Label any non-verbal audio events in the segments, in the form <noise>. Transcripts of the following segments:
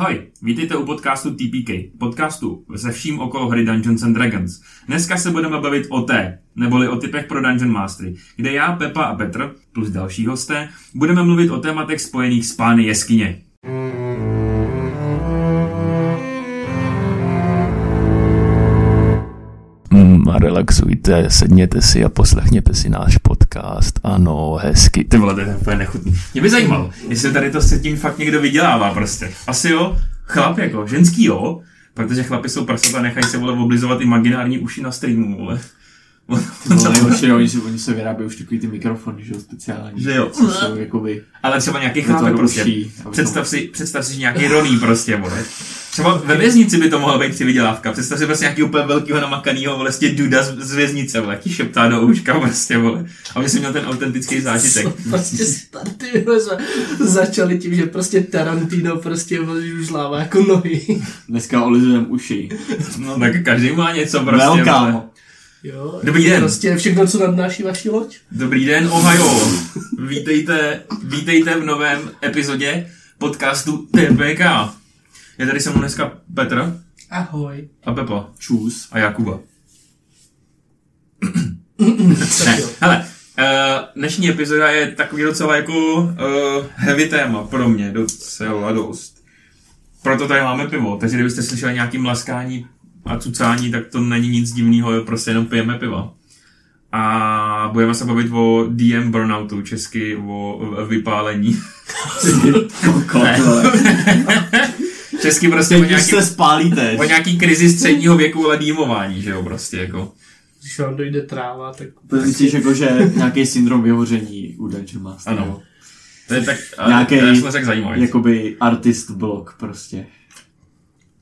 Ahoj, vítejte u podcastu TPK, podcastu se vším okolo hry Dungeons and Dragons. Dneska se budeme bavit o té, neboli o typech pro Dungeon Mastery, kde já, Pepa a Petr, plus další hosté, budeme mluvit o tématech spojených s pány jeskyně. Mm, relaxujte, sedněte si a poslechněte si náš podcast. Ano, hezky. Ty vole, to je úplně nechutný. Mě by zajímalo, jestli tady to se tím fakt někdo vydělává prostě. Asi jo, chlap jako, ženský jo, protože chlapi jsou prasata a nechají se vole oblizovat imaginární uši na streamu, vole. <laughs> No, nejhorší, jo, oni, si, oni se vyrábějí už takový ty mikrofony, že jo, speciální. Že jo. Co jsou jakoby... Ale třeba nějaký chlapek prostě. Představ si, představ si, že nějaký roný prostě, vole. Třeba ve věznici by to mohla být si vydělávka. Představ si prostě nějaký úplně velkýho namakanýho vlastně duda z, z věznice, vole, ti šeptá do ouška prostě, vole. Aby si měl ten autentický zážitek. <laughs> prostě starty vole, za- začali tím, že prostě Tarantino prostě vole, už lává jako nohy. Dneska olizujeme uši. No tak každý má něco prostě, vole. Jo, Dobrý den. Prostě všechno, co nadnáší vaši loď. Dobrý den, Ohio. Vítejte, vítejte v novém epizodě podcastu TPK. Je tady se mnou dneska Petr Ahoj. a Pepa Čus. a Jakuba. Tak <coughs> Ne, hele, uh, dnešní epizoda je takový docela jako uh, heavy téma pro mě, docela dost. Proto tady máme pivo, takže kdybyste slyšeli nějaký mlaskání a cucání, tak to není nic divného, prostě jenom pijeme piva. A budeme se bavit o DM burnoutu, česky o, o vypálení. <laughs> Česky prostě o Teď už nějaký, se spálíte. o nějaký krizi středního věku, ale dýmování, že jo, prostě jako. Když vám dojde tráva, tak... Myslíš jako, že nějaký syndrom vyhoření u Dungeon Master. Ano. To je tak, Nějaký- já jsem řekl zajímavý. Jakoby artist blog prostě.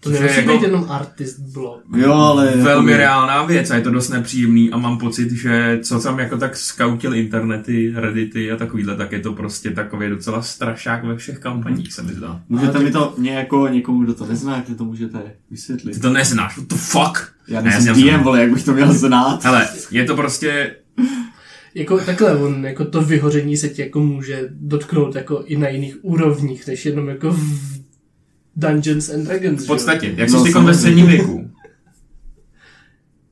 To nemusí jako- být jenom artist blog. Jo, ale... Velmi jakoby- reálná věc a je to dost nepříjemný a mám pocit, že co tam jako tak skautil internety, reddity a takovýhle, tak je to prostě takový docela strašák ve všech kampaních, se mi zdá. Můžete Ale mi to, mě jako někomu, kdo to nezná, jak mi to můžete vysvětlit. Ty to neznáš, what the fuck? Já Ne, nejsem jsem- DM, vole, jak bych to měl znát. Hele, je to prostě, Jako takhle, on, jako to vyhoření se ti jako může dotknout jako i na jiných úrovních, než jenom jako v Dungeons and Dragons, v podstatě, jak No, jsi no, ve středním věku.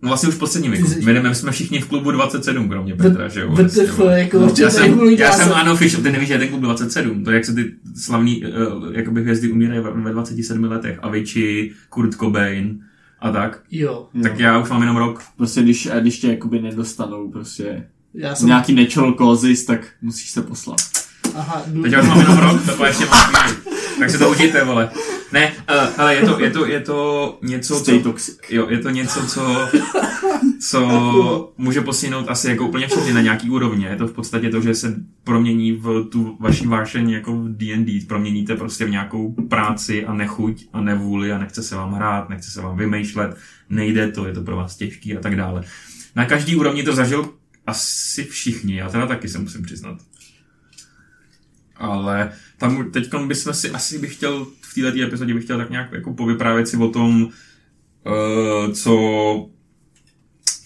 No vlastně už v posledním věku. Jdeme, jsme všichni v klubu 27, kromě Petra, že jo? VTF, Vlastně, jako No, Já jsem, já jsem se- ano, Fisher, ty nevíš, že je ten klub 27. To je, jak se ty slavní uh, jakoby hvězdy umírají ve ve 27 letech. Avicii, Kurt Cobain a tak. Jo. Tak já už mám jenom rok. Prostě když, a když tě jakoby nedostanou prostě já jsem... nějaký natural causes, tak musíš se poslat. Aha, Teď já už mám jenom rok, to <laughs> ještě mám. Tak se to užijte, vole. Ne, uh, ale je to, je to, je to něco, Stay co... toxic. Jo, je to něco, co, co může postihnout asi jako úplně všechny na nějaký úrovni. Je to v podstatě to, že se promění v tu vaši vášeň jako v D&D. Proměníte prostě v nějakou práci a nechuť a nevůli a nechce se vám hrát, nechce se vám vymýšlet, nejde to, je to pro vás těžký a tak dále. Na každý úrovni to zažil asi všichni, já teda taky se musím přiznat. Ale tam teď bychom si, asi bych chtěl, této epizodě bych chtěl tak nějak jako povyprávět si o tom, eh, co,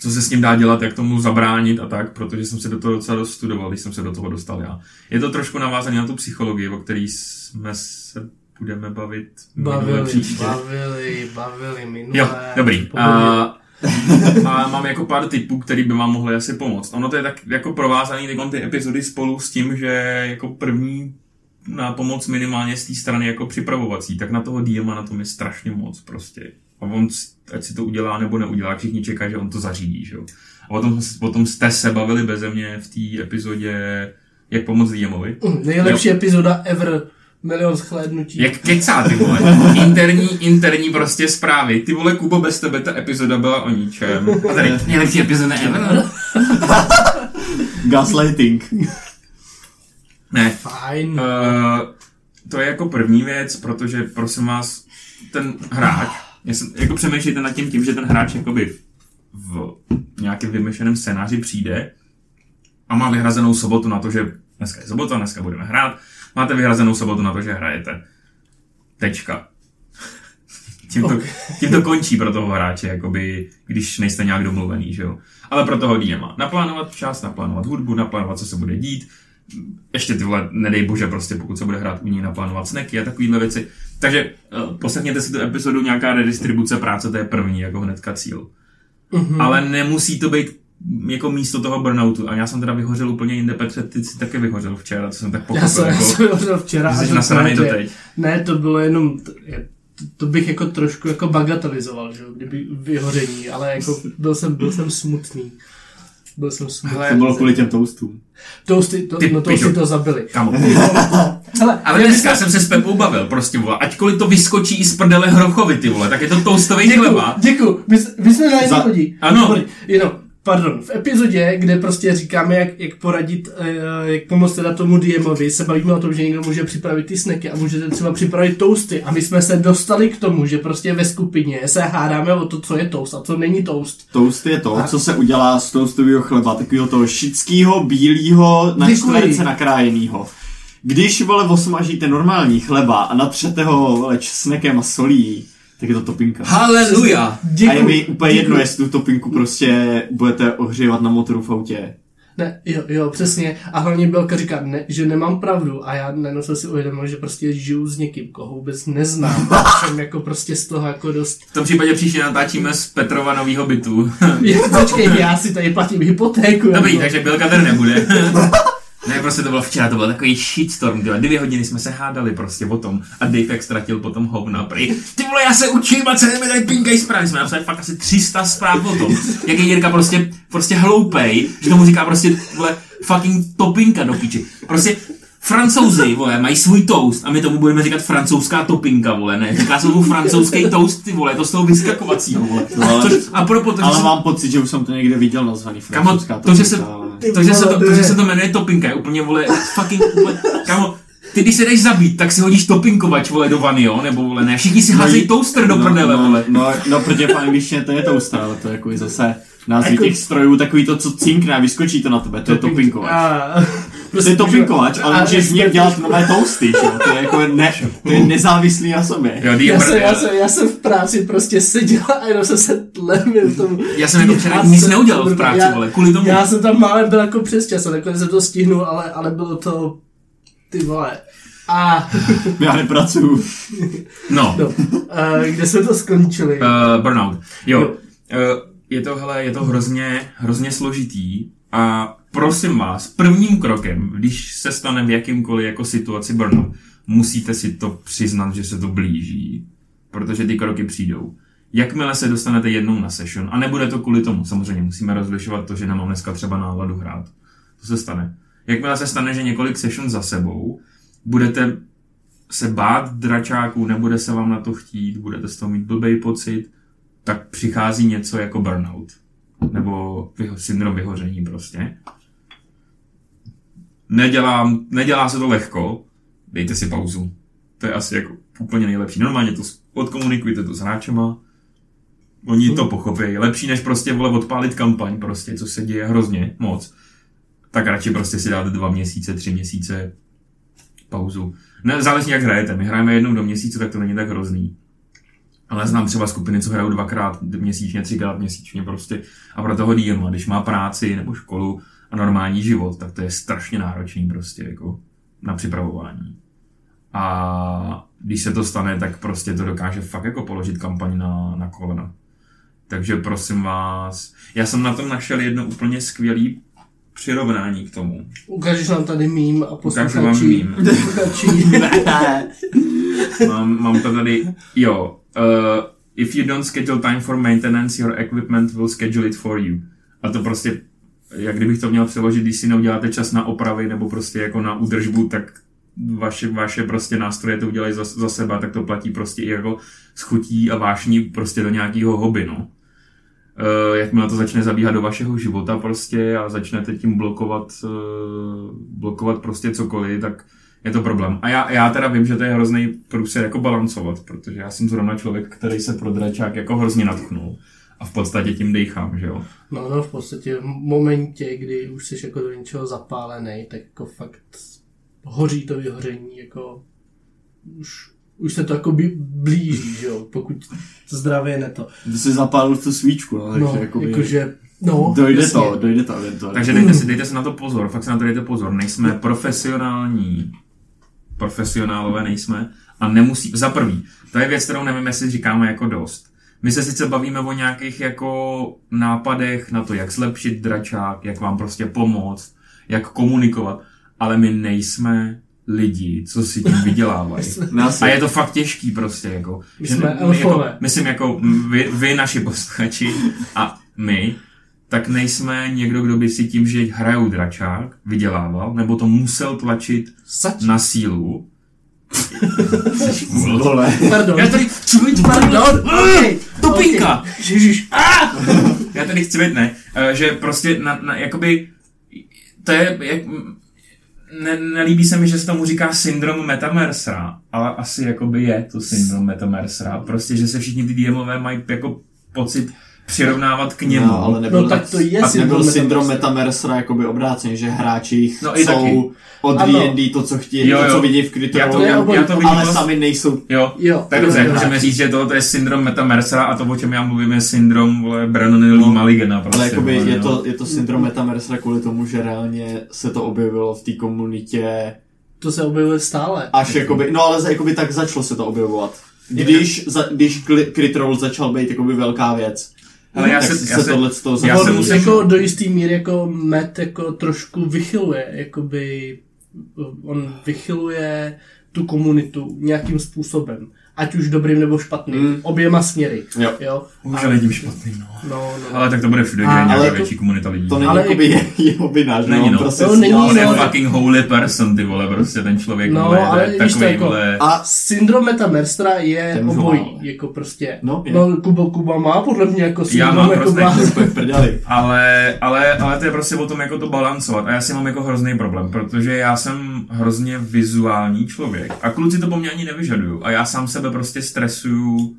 co se s ním dá dělat, jak tomu zabránit a tak, protože jsem se do toho docela dost studoval, když jsem se do toho dostal já. Je to trošku navázané na tu psychologii, o který jsme se budeme bavit Bavili, příště. bavili, bavili minule. Jo, dobrý. A, <laughs> a mám jako pár tipů, který by vám mohly asi pomoct. Ono to je tak jako provázaný ty, ty epizody spolu s tím, že jako první na pomoc minimálně z té strany jako připravovací, tak na toho DM na tom je strašně moc prostě. A on, ať si to udělá nebo neudělá, všichni čekají, že on to zařídí, že jo. A potom, potom jste se bavili beze mě v té epizodě, jak pomoct DMovi. Mm, Nejlepší epizoda ever. Milion schlédnutí. Jak kecá, ty vole. Interní, interní prostě zprávy. Ty vole, Kubo, bez tebe ta epizoda byla o ničem. A tady nejlepší epizoda ever. <laughs> Gaslighting. Ne, Fajn. uh, to je jako první věc, protože prosím vás, ten hráč, já jsem, jako přemýšlejte nad tím tím, že ten hráč jakoby v nějakém vymyšleném scénáři přijde a má vyhrazenou sobotu na to, že dneska je sobota, dneska budeme hrát, máte vyhrazenou sobotu na to, že hrajete. Tečka. Tím to, tím to končí pro toho hráče, jakoby, když nejste nějak domluvený, že jo. Ale pro toho DMa. Naplánovat čas, naplánovat hudbu, naplánovat, co se bude dít, ještě ty vole, nedej bože, prostě pokud se bude hrát u ní naplánovat snacky a takovéhle věci. Takže uh, poslechněte si tu epizodu, nějaká redistribuce práce, to je první, jako hnedka cíl. Mhm. Ale nemusí to být jako místo toho burnoutu. A já jsem teda vyhořel úplně jinde, Petře, ty jsi taky vyhořel včera, co jsem tak pochopil. Já jsem, já jako, jsem hořel včera. jsi to nasranej právě- doteď. Ne, to bylo jenom, to, to, to bych jako trošku jako bagatelizoval, že jo, kdyby vyhoření, ale jako byl jsem, byl jsem smutný. Byl jsem smutný. Hele, To bylo kvůli těm toastům. Toasty, to, Ty no toasty pičo. to zabili. Kamo. <laughs> Hele, Ale dneska jsem se s Pepou bavil, prostě vole, ačkoliv to vyskočí i z prdele hrochovy, ty vole, tak je to toastový Děkuju, chleba. děkuju. My, my jsme na jedno chodí. Ano. Jenom, pardon, v epizodě, kde prostě říkáme, jak, jak poradit, eh, jak pomoct teda tomu DMovi, se bavíme o tom, že někdo může připravit ty snacky a můžete třeba připravit toasty. A my jsme se dostali k tomu, že prostě ve skupině se hádáme o to, co je toast a co není toast. Toast je to, co se udělá z toastového chleba, takového toho šického, bílého, na čtverce nakrájenýho. Když, vole, osmažíte normální chleba a natřete ho, vole, česnekem a solí, tak je to topinka. Haleluja! A je mi úplně děkuju. jedno, jestli tu topinku prostě budete ohřívat na motoru v autě. Ne, jo, jo, přesně. A hlavně Belka říká, ne, že nemám pravdu a já najednou jsem si uvědomil, že prostě žiju s někým, koho vůbec neznám. A jsem jako prostě z toho jako dost... V tom případě příště natáčíme z Petrova novýho bytu. Počkej, já si tady platím hypotéku. Dobrý, jako. takže Bilka tady nebude. <laughs> Ne, prostě to bylo včera, to byl takový shitstorm, tyhle. dvě hodiny jsme se hádali prostě o tom a Dave jak ztratil potom hovna prý. Ty vole, já se učím a celé mi tady pinkají zprávy. Jsme napsali fakt asi 300 zpráv o tom, jak je Jirka prostě, prostě hloupej, že tomu říká prostě, vole, fucking topinka do piči. Prostě Francouzi, vole, mají svůj toast a my tomu budeme říkat francouzská topinka, vole, ne, říká se tomu francouzský toast, ty vole, to z toho vyskakovacího, vole. ale- Což, a propo, to, Ale se- mám pocit, že už jsem to někde viděl nazvaný Kamo, francouzská to, že se, ale- to, že se to, to, že se to jmenuje topinka, je úplně, vole, fucking, úplně, kamo, ty když se jdeš zabít, tak si hodíš topinkovač, vole, do vany, jo, nebo, vole, ne, všichni si házejí toaster do prdele, no, vole. No, no, protože v angličtině to je toaster, ale to je jako zase názvy Jako- těch strojů, takový to, co cinkne a vyskočí to na tebe, to je topinkovač. A, To je topinkovač, ale a- můžeš v něm dělat nové toasty, že jo? To je jako ne, to je nezávislý na sobě. Jo, Já jsem, já, já, jsem, já jsem v práci prostě seděl a jenom jsem se tlemil tomu. já jsem jako včera nic neudělal v práci, já- vole, kvůli tomu. Já jsem tam málem byl jako přes čas a nakonec jsem to stihnul, ale, ale bylo to, ty vole. A, <laughs> Já nepracuju. No, no, a kde jsme to skončili? uh, burnout. Jo, Jo. uh, je to, hele, je to hrozně, hrozně složitý a prosím vás, prvním krokem, když se stane v jakýmkoliv jako situaci burnout, musíte si to přiznat, že se to blíží, protože ty kroky přijdou. Jakmile se dostanete jednou na session, a nebude to kvůli tomu, samozřejmě musíme rozlišovat to, že nemám dneska třeba náladu hrát. To se stane. Jakmile se stane, že několik session za sebou, budete se bát dračáků, nebude se vám na to chtít, budete z toho mít blbej pocit, tak přichází něco jako burnout. Nebo vyho- syndrom vyhoření prostě. Nedělám, nedělá se to lehko, dejte si pauzu. To je asi jako úplně nejlepší. Normálně to s- odkomunikujte to s hráčema, oni to pochopí. Lepší než prostě vole odpálit kampaň prostě, co se děje hrozně moc. Tak radši prostě si dáte dva měsíce, tři měsíce pauzu. Ne, záleží jak hrajete. My hrajeme jednou do měsíce, tak to není tak hrozný. Ale znám třeba skupiny, co hrajou dvakrát měsíčně, třikrát měsíčně prostě. A pro toho DM, když má práci nebo školu a normální život, tak to je strašně náročný prostě jako na připravování. A když se to stane, tak prostě to dokáže fakt jako položit kampaň na, na kolena. Takže prosím vás, já jsem na tom našel jedno úplně skvělý přirovnání k tomu. Ukážeš nám tady mím a Ukážu vám posluchači. mím. posluchači. <laughs> mám, mám to tady, jo. Uh, if you don't schedule time for maintenance, your equipment will schedule it for you. A to prostě, jak kdybych to měl přeložit, když si neuděláte čas na opravy nebo prostě jako na údržbu, tak vaše, vaše prostě nástroje to udělají za, za sebe, tak to platí prostě i jako s chutí a vášní prostě do nějakého hobby, no. Uh, jakmile to začne zabíhat do vašeho života prostě a začnete tím blokovat, uh, blokovat prostě cokoliv, tak je to problém. A já, já teda vím, že to je hrozný průser jako balancovat, protože já jsem zrovna člověk, který se pro dračák jako hrozně natchnul. A v podstatě tím dejchám, že jo. No, no, v podstatě v momentě, kdy už jsi jako do něčeho zapálený, tak jako fakt hoří to vyhoření, jako už, už se to jako by blíží, že jo, pokud zdravě ne to. Ty jsi zapálil tu svíčku, no, takže No, jakoby, jakože, no, dojde jasně. to, dojde to eventuálně. Takže dejte si, dejte si na to pozor, fakt si na to dejte pozor. Nejsme profesionální, profesionálové nejsme a nemusí, za prvý, to je věc, kterou nevím, jestli říkáme jako dost. My se sice bavíme o nějakých jako nápadech na to, jak zlepšit dračák, jak vám prostě pomoct, jak komunikovat, ale my nejsme lidi, co si tím <laughs> vydělávají. A je to fakt těžký prostě, jako. My že jsme elfové. Jako, myslím jako vy, vy, naši posluchači a my, tak nejsme někdo, kdo by si tím, že hrajou dračák, vydělával, nebo to musel tlačit Sač. na sílu. Vole. Pardon. Já tady chci být, Pardon. Okay. Tupinka! Okay. Ježiš. Já tady chci být, ne, eh, že prostě na, na jakoby, to je, jak, ne, nelíbí se mi, že se tomu říká syndrom Metamersera, ale asi jakoby je to syndrom Metamersera, prostě, že se všichni ty DMové mají jako pocit přirovnávat k němu. No, ale nebyl, No tak to je a nebyl syndrom syndrom Metamersera. Jakoby obráceně, že hráči No, i taky. od. D&D to, co chtějí, Jo, to, jo. co vidí v Já to, já, já to vidím, ale sami nejsou Jo, Jo. tak dobře, jo, můžeme říct, že tohle je syndrom Metamersera a to, o čem já mluvím, je syndrom, vole, No, Maligana. Prostě, Ale jakoby vole, je jo. to, je to syndrom Metamersera kvůli tomu, že reálně se to objevilo v té komunitě To se objevuje stále. až jakoby, no ale jakoby tak začalo se to objevovat. Když, za, když Crit Roll začal být jakoby velká věc, Ale já tak se, se, já se, tohle z toho já on se musím- jako do jistý míry jako Matt jako trošku vychyluje, jakoby on vychyluje tu komunitu nějakým způsobem. Ať už dobrým nebo špatným. Mm. Oběma směry. Jo. jo? Už ale tím špatný, no. No, no. Ale tak to bude všude, kde je nějaká větší komunita lidí. to není Ale jakoby je, jeho vina, že Není, on no. prostě To není, On je no. fucking holy person, ty vole, prostě ten člověk, No, vole, ale je víš to takový, jako- vole, A Syndrom Metamerstra je Ten obojí, jako prostě. No, je. no Kuba, Kuba má podle mě jako Já syndrom mám jako prostě <laughs> prdeli. ale, ale, ale to je prostě o tom, jako to balancovat. A já si mám jako hrozný problém, protože já jsem hrozně vizuální člověk. A kluci to po mně ani nevyžadují. A já sám sebe prostě stresuju.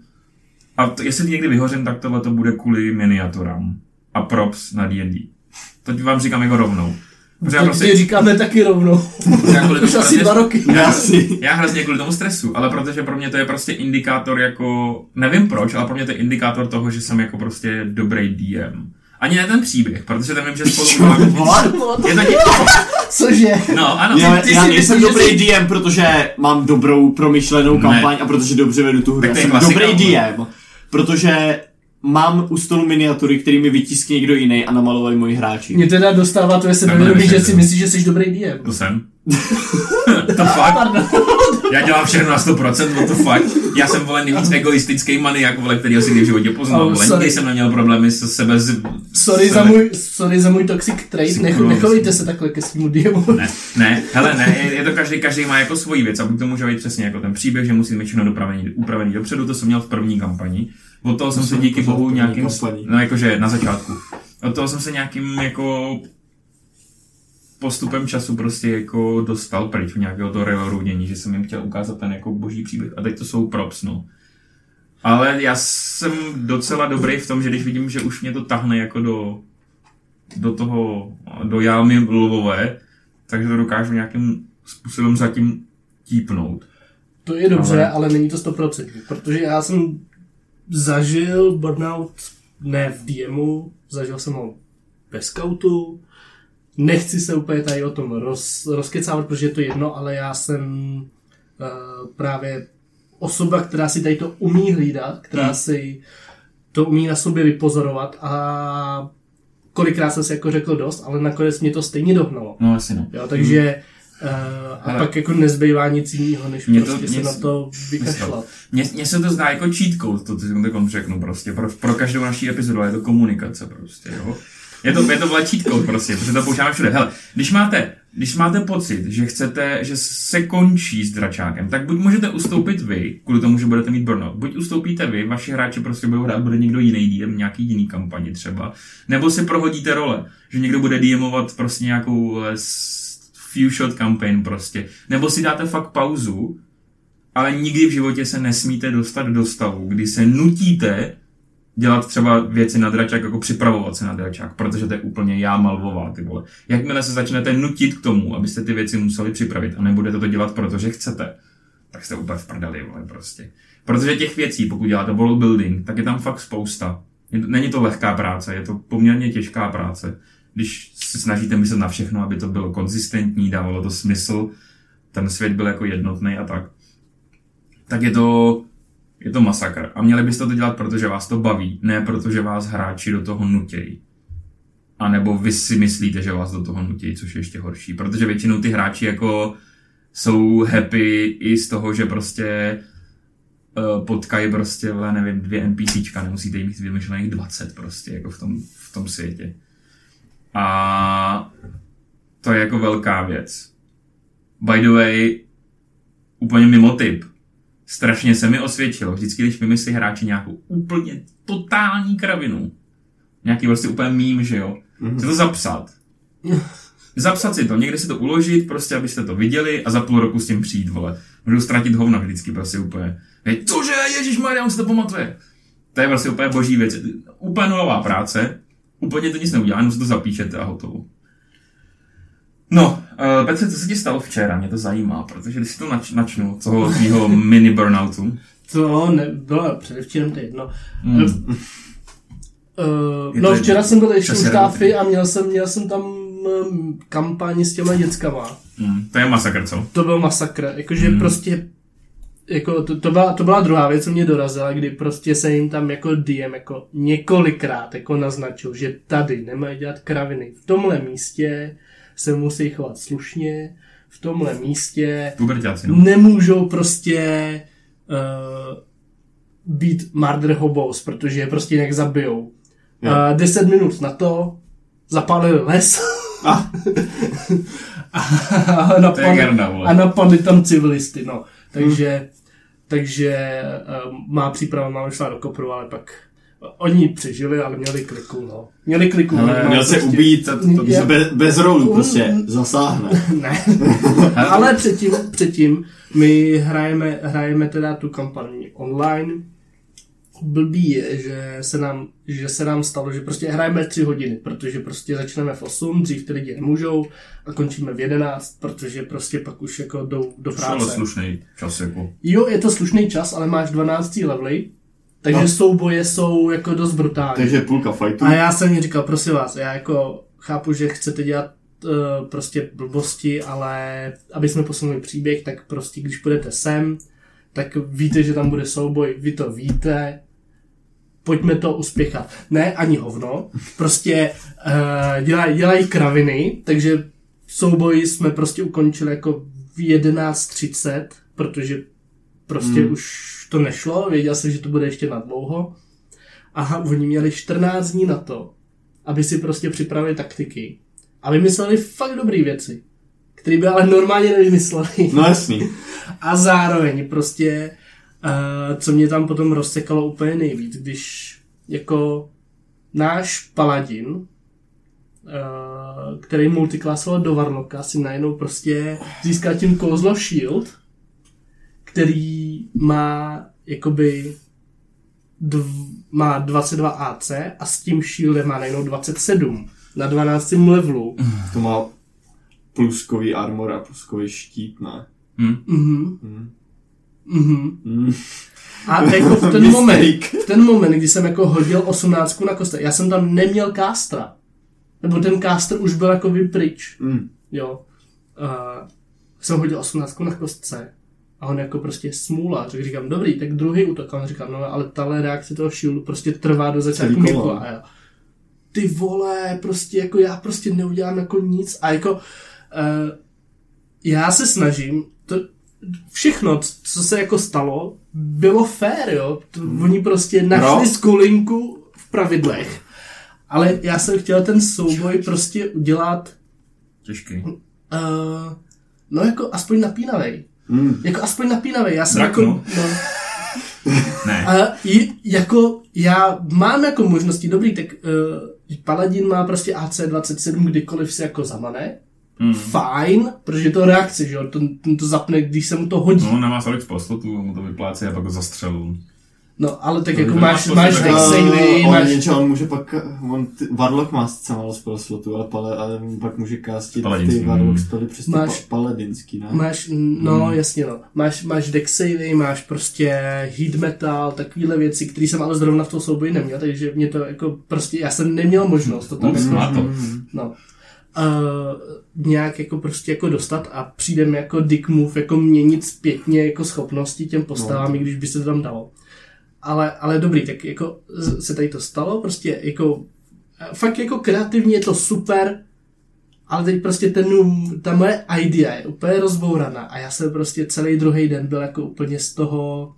A to, jestli někdy vyhořím, tak tohle to bude kvůli miniaturám. A props na D&D. To vám říkám jako rovnou. Protože já prostě, říkáme taky rovnou. já kvůli Už asi dva roky. <laughs> Já Já hrozně kvůli tomu stresu, ale protože pro mě to je prostě indikátor jako, nevím proč, ale pro mě to je indikátor toho, že jsem jako prostě dobrý DM. Ani ne ten příběh, protože ten vím, že spolu. <laughs> Je to něco. Cože? No, ano. já, ty já si nejsem dobrý DM, protože mám dobrou promyšlenou Ne. kampaň a protože dobře vedu tu hru. Tak Já to je jsem dobrý. DM, protože mám u stolu miniatury, který mi vytiskne někdo jiný a namalovali moji hráči. Mě teda dostává Takhle sebevědomí, že si myslíš, že jsi dobrý DM. To jsem. <laughs> to fakt. Já dělám všechno na 100%, what the fuck. Já jsem vole nejvíc egoistický maniak, vole, který si kdy v životě poznal. Oh, Vole, nikdy jsem neměl problémy se sebe z... Sorry sebe- za, můj, sorry za můj toxic trait, Nech, nechovejte se takhle ke svýmu DMu. Ne, ne, hele, ne, je, je to každý, každý má jako svoji věc a buď to může být přesně jako ten příběh, že musí mít všechno dopravený, upravený dopředu, to jsem měl v první kampani. Od toho jsem se díky bohu nějakým, no jakože na začátku. Od toho jsem se nějakým jako postupem času prostě jako dostal pryč v nějakého toho relorudění, že jsem jim chtěl ukázat ten jako boží příběh. A teď to jsou props, no. Ale já jsem docela dobrý v tom, že když vidím, že už mě to tahne jako do, do toho, do jámy lvové, takže to dokážu nějakým způsobem zatím típnout. To je dobře, Ale- ale, ale není to 100%, protože já jsem zažil burnout ne v DMu, zažil jsem ho ve scoutu, nechci se úplně tady o tom roz, rozkecávat, protože je to jedno, ale já jsem uh, právě osoba, která si tady to umí hlídat, která Hmm. si to umí na sobě vypozorovat a kolikrát jsem si jako řekl dost, ale nakonec mě to stejně dohnalo. No asi no. Jo, takže uh, a Ale- pak jako nezbývá nic jiného, než Mě to- prostě mě se na to vykašlat. Mně, se to zdá jako code, to si takhle řeknu prostě. Pro, pro každou naší epizodu ale je to komunikace prostě, jo. Je to, je to code prostě, protože to používáme všude. Hele, když máte, když máte pocit, že chcete, že se končí s dračákem, tak buď můžete ustoupit vy, kvůli tomu, že budete mít burnout, buď ustoupíte vy, vaši hráči prostě budou hrát, bude někdo jiný DM, nějaký jiný kampani třeba, nebo si prohodíte role, že někdo bude DMovat prostě nějakou eh, few shot campaign prostě, nebo si dáte fakt pauzu, ale nikdy v životě se nesmíte dostat do stavu, kdy se nutíte dělat třeba věci na dračák, jako připravovat se na dračák, protože to je úplně já malvová, ty vole. Jakmile se začnete nutit k tomu, abyste ty věci museli připravit a nebudete to dělat, protože chcete, tak jste úplně v prdeli, vole, prostě. Protože těch věcí, pokud děláte world building, tak je tam fakt spousta. Není to lehká práce, je to poměrně těžká práce. Když se snažíte myslet na všechno, aby to bylo konzistentní, dávalo to smysl, ten svět byl jako jednotný a tak, tak je to, je to masakr. A měli byste to dělat, protože vás to baví, ne protože vás hráči do toho nutějí. A nebo vy si myslíte, že vás do toho nutí, což je ještě horší. Protože většinou ty hráči jako jsou happy i z toho, že prostě uh, potkají prostě, nevím, dvě NPCčka, nemusíte jim mít vymyšlených 20 prostě, jako v tom, v tom světě. A to je jako velká věc. By the way, úplně mimo tip. Strašně se mi osvědčilo, vždycky, když vymyslí hráči nějakou úplně totální kravinu, nějaký prostě úplně mím, že jo, mm-hmm. si to zapsat. Zapsat si to, někde si to uložit, prostě abyste to viděli a za půl roku s tím přijít, vole. Můžu ztratit hovna vždycky prostě úplně. Hej, cože, Ježíš Maria, on si to pamatuje. To je prostě úplně boží věc. Úplně nulová práce, úplně to nic neudělá, jenom si to zapíšete a hotovo. No, uh, Petře, co se ti stalo včera? Mě to zajímá, protože když si to nač- načnu, toho tvýho <laughs> mini burnoutu. To nebylo předevčírem, to je jedno. Hmm. Uh, Je no včera jsem byl ještě u Štáfy a měl jsem, měl jsem tam um, kampaň s těma dětskama. Mm, to je masakr, co? To byl masakr, jakože Hmm. prostě jako to, to, byla, to byla druhá věc, co mě dorazila, kdy prostě se jim tam jako DM jako několikrát jako naznačil, že tady nemají dělat kraviny. V tomhle místě se musí chovat slušně, v tomhle místě Pubertáci, no. nemůžou prostě uh, být murder hobos, protože je prostě jinak zabijou. Jo. Uh, deset minut na to zapálili les Ah, <laughs> a, napadli, a napadli tam civilisty, no. Takže, takže um, má příprava máma šla do kopru, ale pak oni přežili, ale měli kliku, no. Měli kliku. Normálně měl se prostě. ubít, to, to, to bez, bez rolu prostě zasáhne. <laughs> Ne. <laughs> Ale předtím, předtím my hrajeme, hrajeme teda tu kampaň online. Blbý je, že se, nám, že se nám stalo, že prostě hrajeme tři hodiny, protože prostě začneme v 8, dřív ty lidi nemůžou a končíme v 11, protože prostě pak už jako jdou do To je práce. slušný čas, jako. Jo, je to slušný čas, ale máš 12 levely, takže No. souboje jsou jako dost brutální. Takže půlka fightu. A já jsem mi říkal, prosím vás, já jako chápu, že chcete dělat uh, prostě blbosti, ale aby jsme posunuli příběh, tak prostě když půjdete sem, tak víte, že tam bude souboj, vy to víte, pojďme to uspěchat. Ne, ani hovno, prostě uh, dělají dělaj kraviny, takže souboj jsme prostě ukončili jako v 11.30, protože prostě Hmm. už to nešlo, věděl jsem, že to bude ještě na dlouho. A oni měli 14 dní na to, aby si prostě připravili taktiky. A vymysleli fakt dobré věci, které by ale normálně nevymysleli. No jasný. <laughs> A zároveň prostě, uh, co mě tam potom rozsekalo úplně nejvíc, když jako náš paladin, uh, který multiklasoval do Varnoka, si najednou prostě získá tím kouzlo shield, který má jakoby dv, má 22 AC a s tím shieldem má najednou 27 na 12 levelu. To má pluskový armor a pluskový štít, ne? Hm? Mhm. Hmm. Mhm. Hmm. A jako v ten <laughs> moment, v ten moment, kdy jsem jako hodil 18 na kostek, já jsem tam neměl kástra. Nebo ten kástr už byl jako pryč. Hmm. Jo. Uh, jsem hodil 18 na kostce a on jako prostě smůla. Tak říkám, dobrý, tak druhý útok. A on říká, no ale tahle reakce toho shieldu prostě trvá do začátku Celý kolo. kolo. A já, ty vole, prostě jako já prostě neudělám jako nic. A jako uh, já se snažím, to, všechno, co se jako stalo, bylo fair, jo. To, oni prostě našli No. skulinku v pravidlech. Ale já jsem chtěl ten souboj prostě udělat Těžký. Uh, no jako aspoň napínavej. Hmm. Jako aspoň napínavej. Já jsem Draknu. jako... No, <laughs> Ne. a i, jako já mám jako možnosti, dobrý, tak uh, Paladin má prostě AC27 kdykoliv se jako zamane. Mm. Fajn, protože je to reakce, že jo, to, to, to zapne, když se mu to hodí. No, nemá tolik poslotu, mu to vyplácí a pak ho zastřelu. No, ale tak No, jako máš, máš že- savey, on, máš... něco, on může pak, on ty, Warlock má sice malo spell slotu, ale, pale, ale pak může castit Paladinský, ty Warlock mm. spely přes ty Máš- pa, paladinský, ne? Máš, no Hmm. jasně no, máš, máš deck savey, máš prostě heat metal, takovéhle věci, které jsem ale zrovna v tom souboji neměl, takže mě to jako prostě, já jsem neměl možnost to tam Ups, jako, má to. Mm. no, uh, nějak jako prostě jako dostat a přijde mi jako dick move, jako měnit zpětně jako schopnosti těm postavám, No. i když by se to tam dalo. Ale, ale dobrý, tak jako se tady to stalo, prostě jako eh, fakt jako kreativně je to super, ale teď prostě ten, ta moje idea je úplně rozbouraná a já jsem prostě celý druhý den byl jako úplně z toho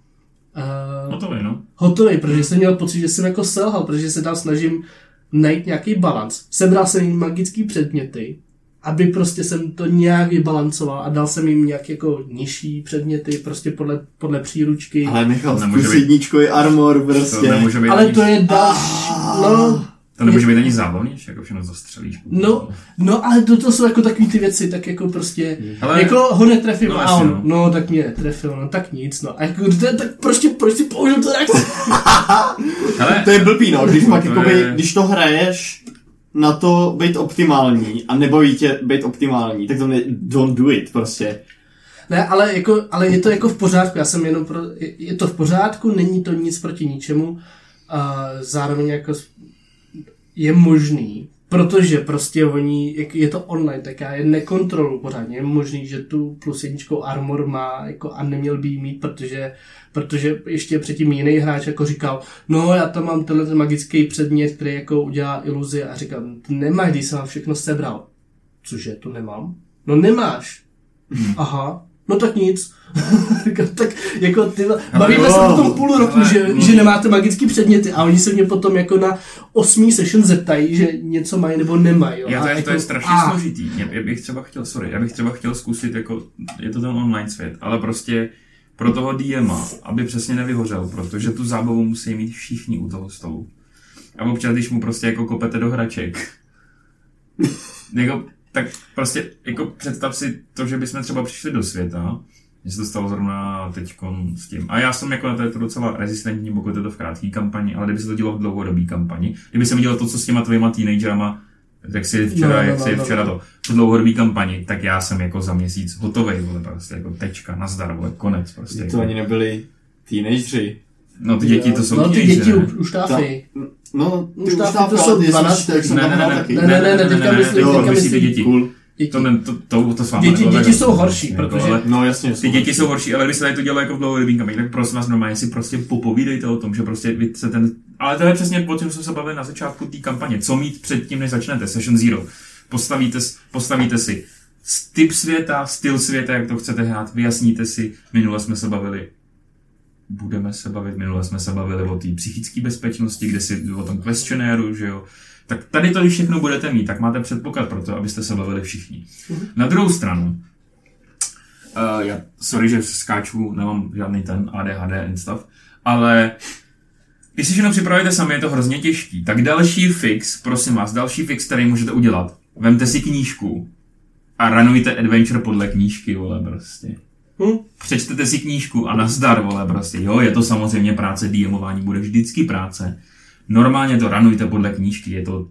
uh, to je, no. hotový, protože jsem měl pocit, že jsem jako selhal, protože se tam snažím najít nějaký balans. Sebral jsem jim magický předměty, aby prostě jsem to nějak vybalancoval a dal jsem jim nějak jako nižší předměty, prostě podle, podle příručky. Ale Michal, Nemůže být. jedničkový armor To prostě. nemůže být Ale ani, to je další, no, to nemůže být ani zábavnější, jako všechno zastřelíš. No, no ale to, to jsou jako takové ty věci, tak jako prostě, Ale- jako ho netrefím No, a on, no. no. tak mě netrefil, no tak nic, no a jako, to, tak prostě proč si použil to Hele, <laughs> To je blbý, no, když pak <laughs> To jakoby, je- když to hraješ na to být optimální a nebaví tě být optimální, tak to ne, don't do it prostě. Ne, ale, jako, ale je to jako v pořádku, já jsem jenom pro, je, je to v pořádku, není to nic proti ničemu, a zároveň jako je možný, protože prostě oni, jak je to online, tak já je nekontroluji pořádně, je možný, že tu plus jedničkou armor má jako a neměl by jí mít, protože, protože ještě předtím jiný hráč jako říkal, no já tam mám tenhle ten magický předmět, který jako udělá iluzi a říkám, nemáš, když jsem vám všechno sebral. Cože, to nemám? No nemáš. <laughs> Aha, no tak nic. <laughs> Tak jako ty, bavíme se o tom půl roku, ale- že, že nemáte magické předměty a oni se mě potom jako na osmý session zeptají, že něco mají nebo nemají. Jo. Já to, je, jako, to je strašně a, složitý. Já, já bych třeba chtěl, sorry, já bych třeba chtěl zkusit, jako, je to ten online svět, ale prostě pro toho DMa, aby přesně nevyhořel, protože tu zábavu musí mít všichni u toho stolu. A občas, když mu prostě jako kopete do hraček, <laughs> jako, tak prostě jako představ si to, že bychom třeba přišli do světa, mně se to stalo zrovna teď s tím. A já jsem jako na to, je to docela rezistentní, pokud je to v krátké kampani, ale kdyby se to dělo v dlouhodobé kampani, kdyby se dělo to, co s těma tvýma teenagerama, jak si včera, No, no, jak no, si no, včera no. to, v dlouhodobé kampani, tak já jsem jako za měsíc hotovej, vole, prostě jako tečka, nazdar, vole, konec, prostě. To Jako. ani nebyli teenageři. No ty děti to jsou No ty děti ne? už, táfej. No, ty Už tam to jsou 12 tak jsem Ne, tam ne, ne, taky. Ne, ne, ne, ne, teďka myslím- teďka myslí myslím- ty děti. Cool. Děti. To, ne, to, to, to s vámi Děti- děti tak, jsou horší, jako, protože- ale No jasně, Ty děti jsou horší, ale když se tady to dělá jako v dlouhodobým kampani, tak prosím vás normálně si prostě popovídejte o tom, že prostě vy se ten... Ale to je přesně o čem jsme se bavili na začátku té kampaně. Co mít předtím, než začnete, Session Zero. Postavíte, postavíte si typ světa, styl světa, jak to chcete hrát, vyjasníte si. Minule jsme se bavili budeme se bavit, minule jsme se bavili o té psychické bezpečnosti, kde si o tom questionéru, že jo. Tak tady to, když všechno budete mít, tak máte předpoklad pro to, abyste se bavili všichni. Na druhou stranu, Uh, já, sorry, že skáču, nemám žádný ten ADHD and stuff, ale když si všechno připravíte sami, je to hrozně těžký. Tak další fix, prosím vás, další fix, který můžete udělat. Vemte si knížku a ranujte adventure podle knížky, vole, prostě. Hm? Přečtete si knížku a nazdar, vole, prostě. Jo, je to samozřejmě práce, DMování bude vždycky práce. Normálně to ranujte podle knížky, je to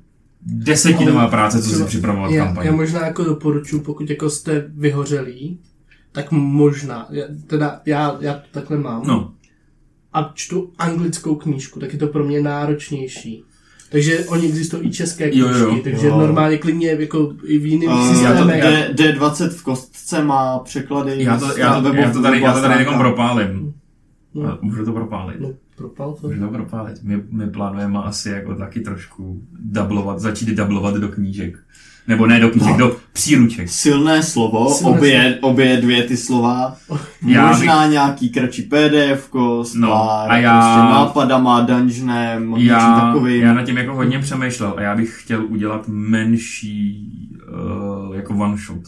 desetinová práce, co si Třeba- připravovat já, kampaň. já možná jako doporučuji, pokud jako jste vyhořelí, tak možná, já, teda já, já to takhle mám, No, a čtu anglickou knížku, tak je to pro mě náročnější. Takže oni existují i české Jo, knížky, jo. takže Jo. normálně klidně jako i v jiném Uh, systémech. D, D20 v kostce má překlady. já to, já to, já to tady, já to tady někom propálím. No. A Můžu to propálit. No, propal to. To propálit. My, my plánujeme asi jako taky trošku dublovat, začít dublovat do knížek. Nebo ne do knížek, No. do příruček. Silné slovo, Silné obě, obě dvě ty slova. Já Možná nějaký kratší PDF, s No, pár a já- prostě nápadama, dungeonem, Já, takovým. já nad tím jako hodně přemýšlel a já bych chtěl udělat menší uh, jako one shot.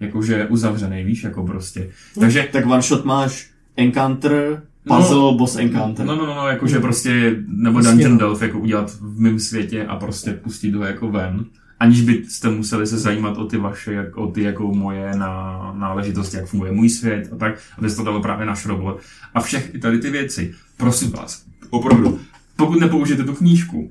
Jakože uzavřený, víš, jako prostě. Takže Tak one shot máš Encounter, puzzle, No. boss encounter. No, no, no, no jakože prostě, nebo Dungeon no. Delve, jako udělat v mém světě a prostě pustit ho jako ven. aniž byste museli se zajímat o ty vaše, jak, o ty jako moje na, náležitosti, jak funguje můj svět a tak, aby se to dalo právě našrobovat. A všech tady ty věci. Prosím vás, opravdu, pokud nepoužijete tu knížku,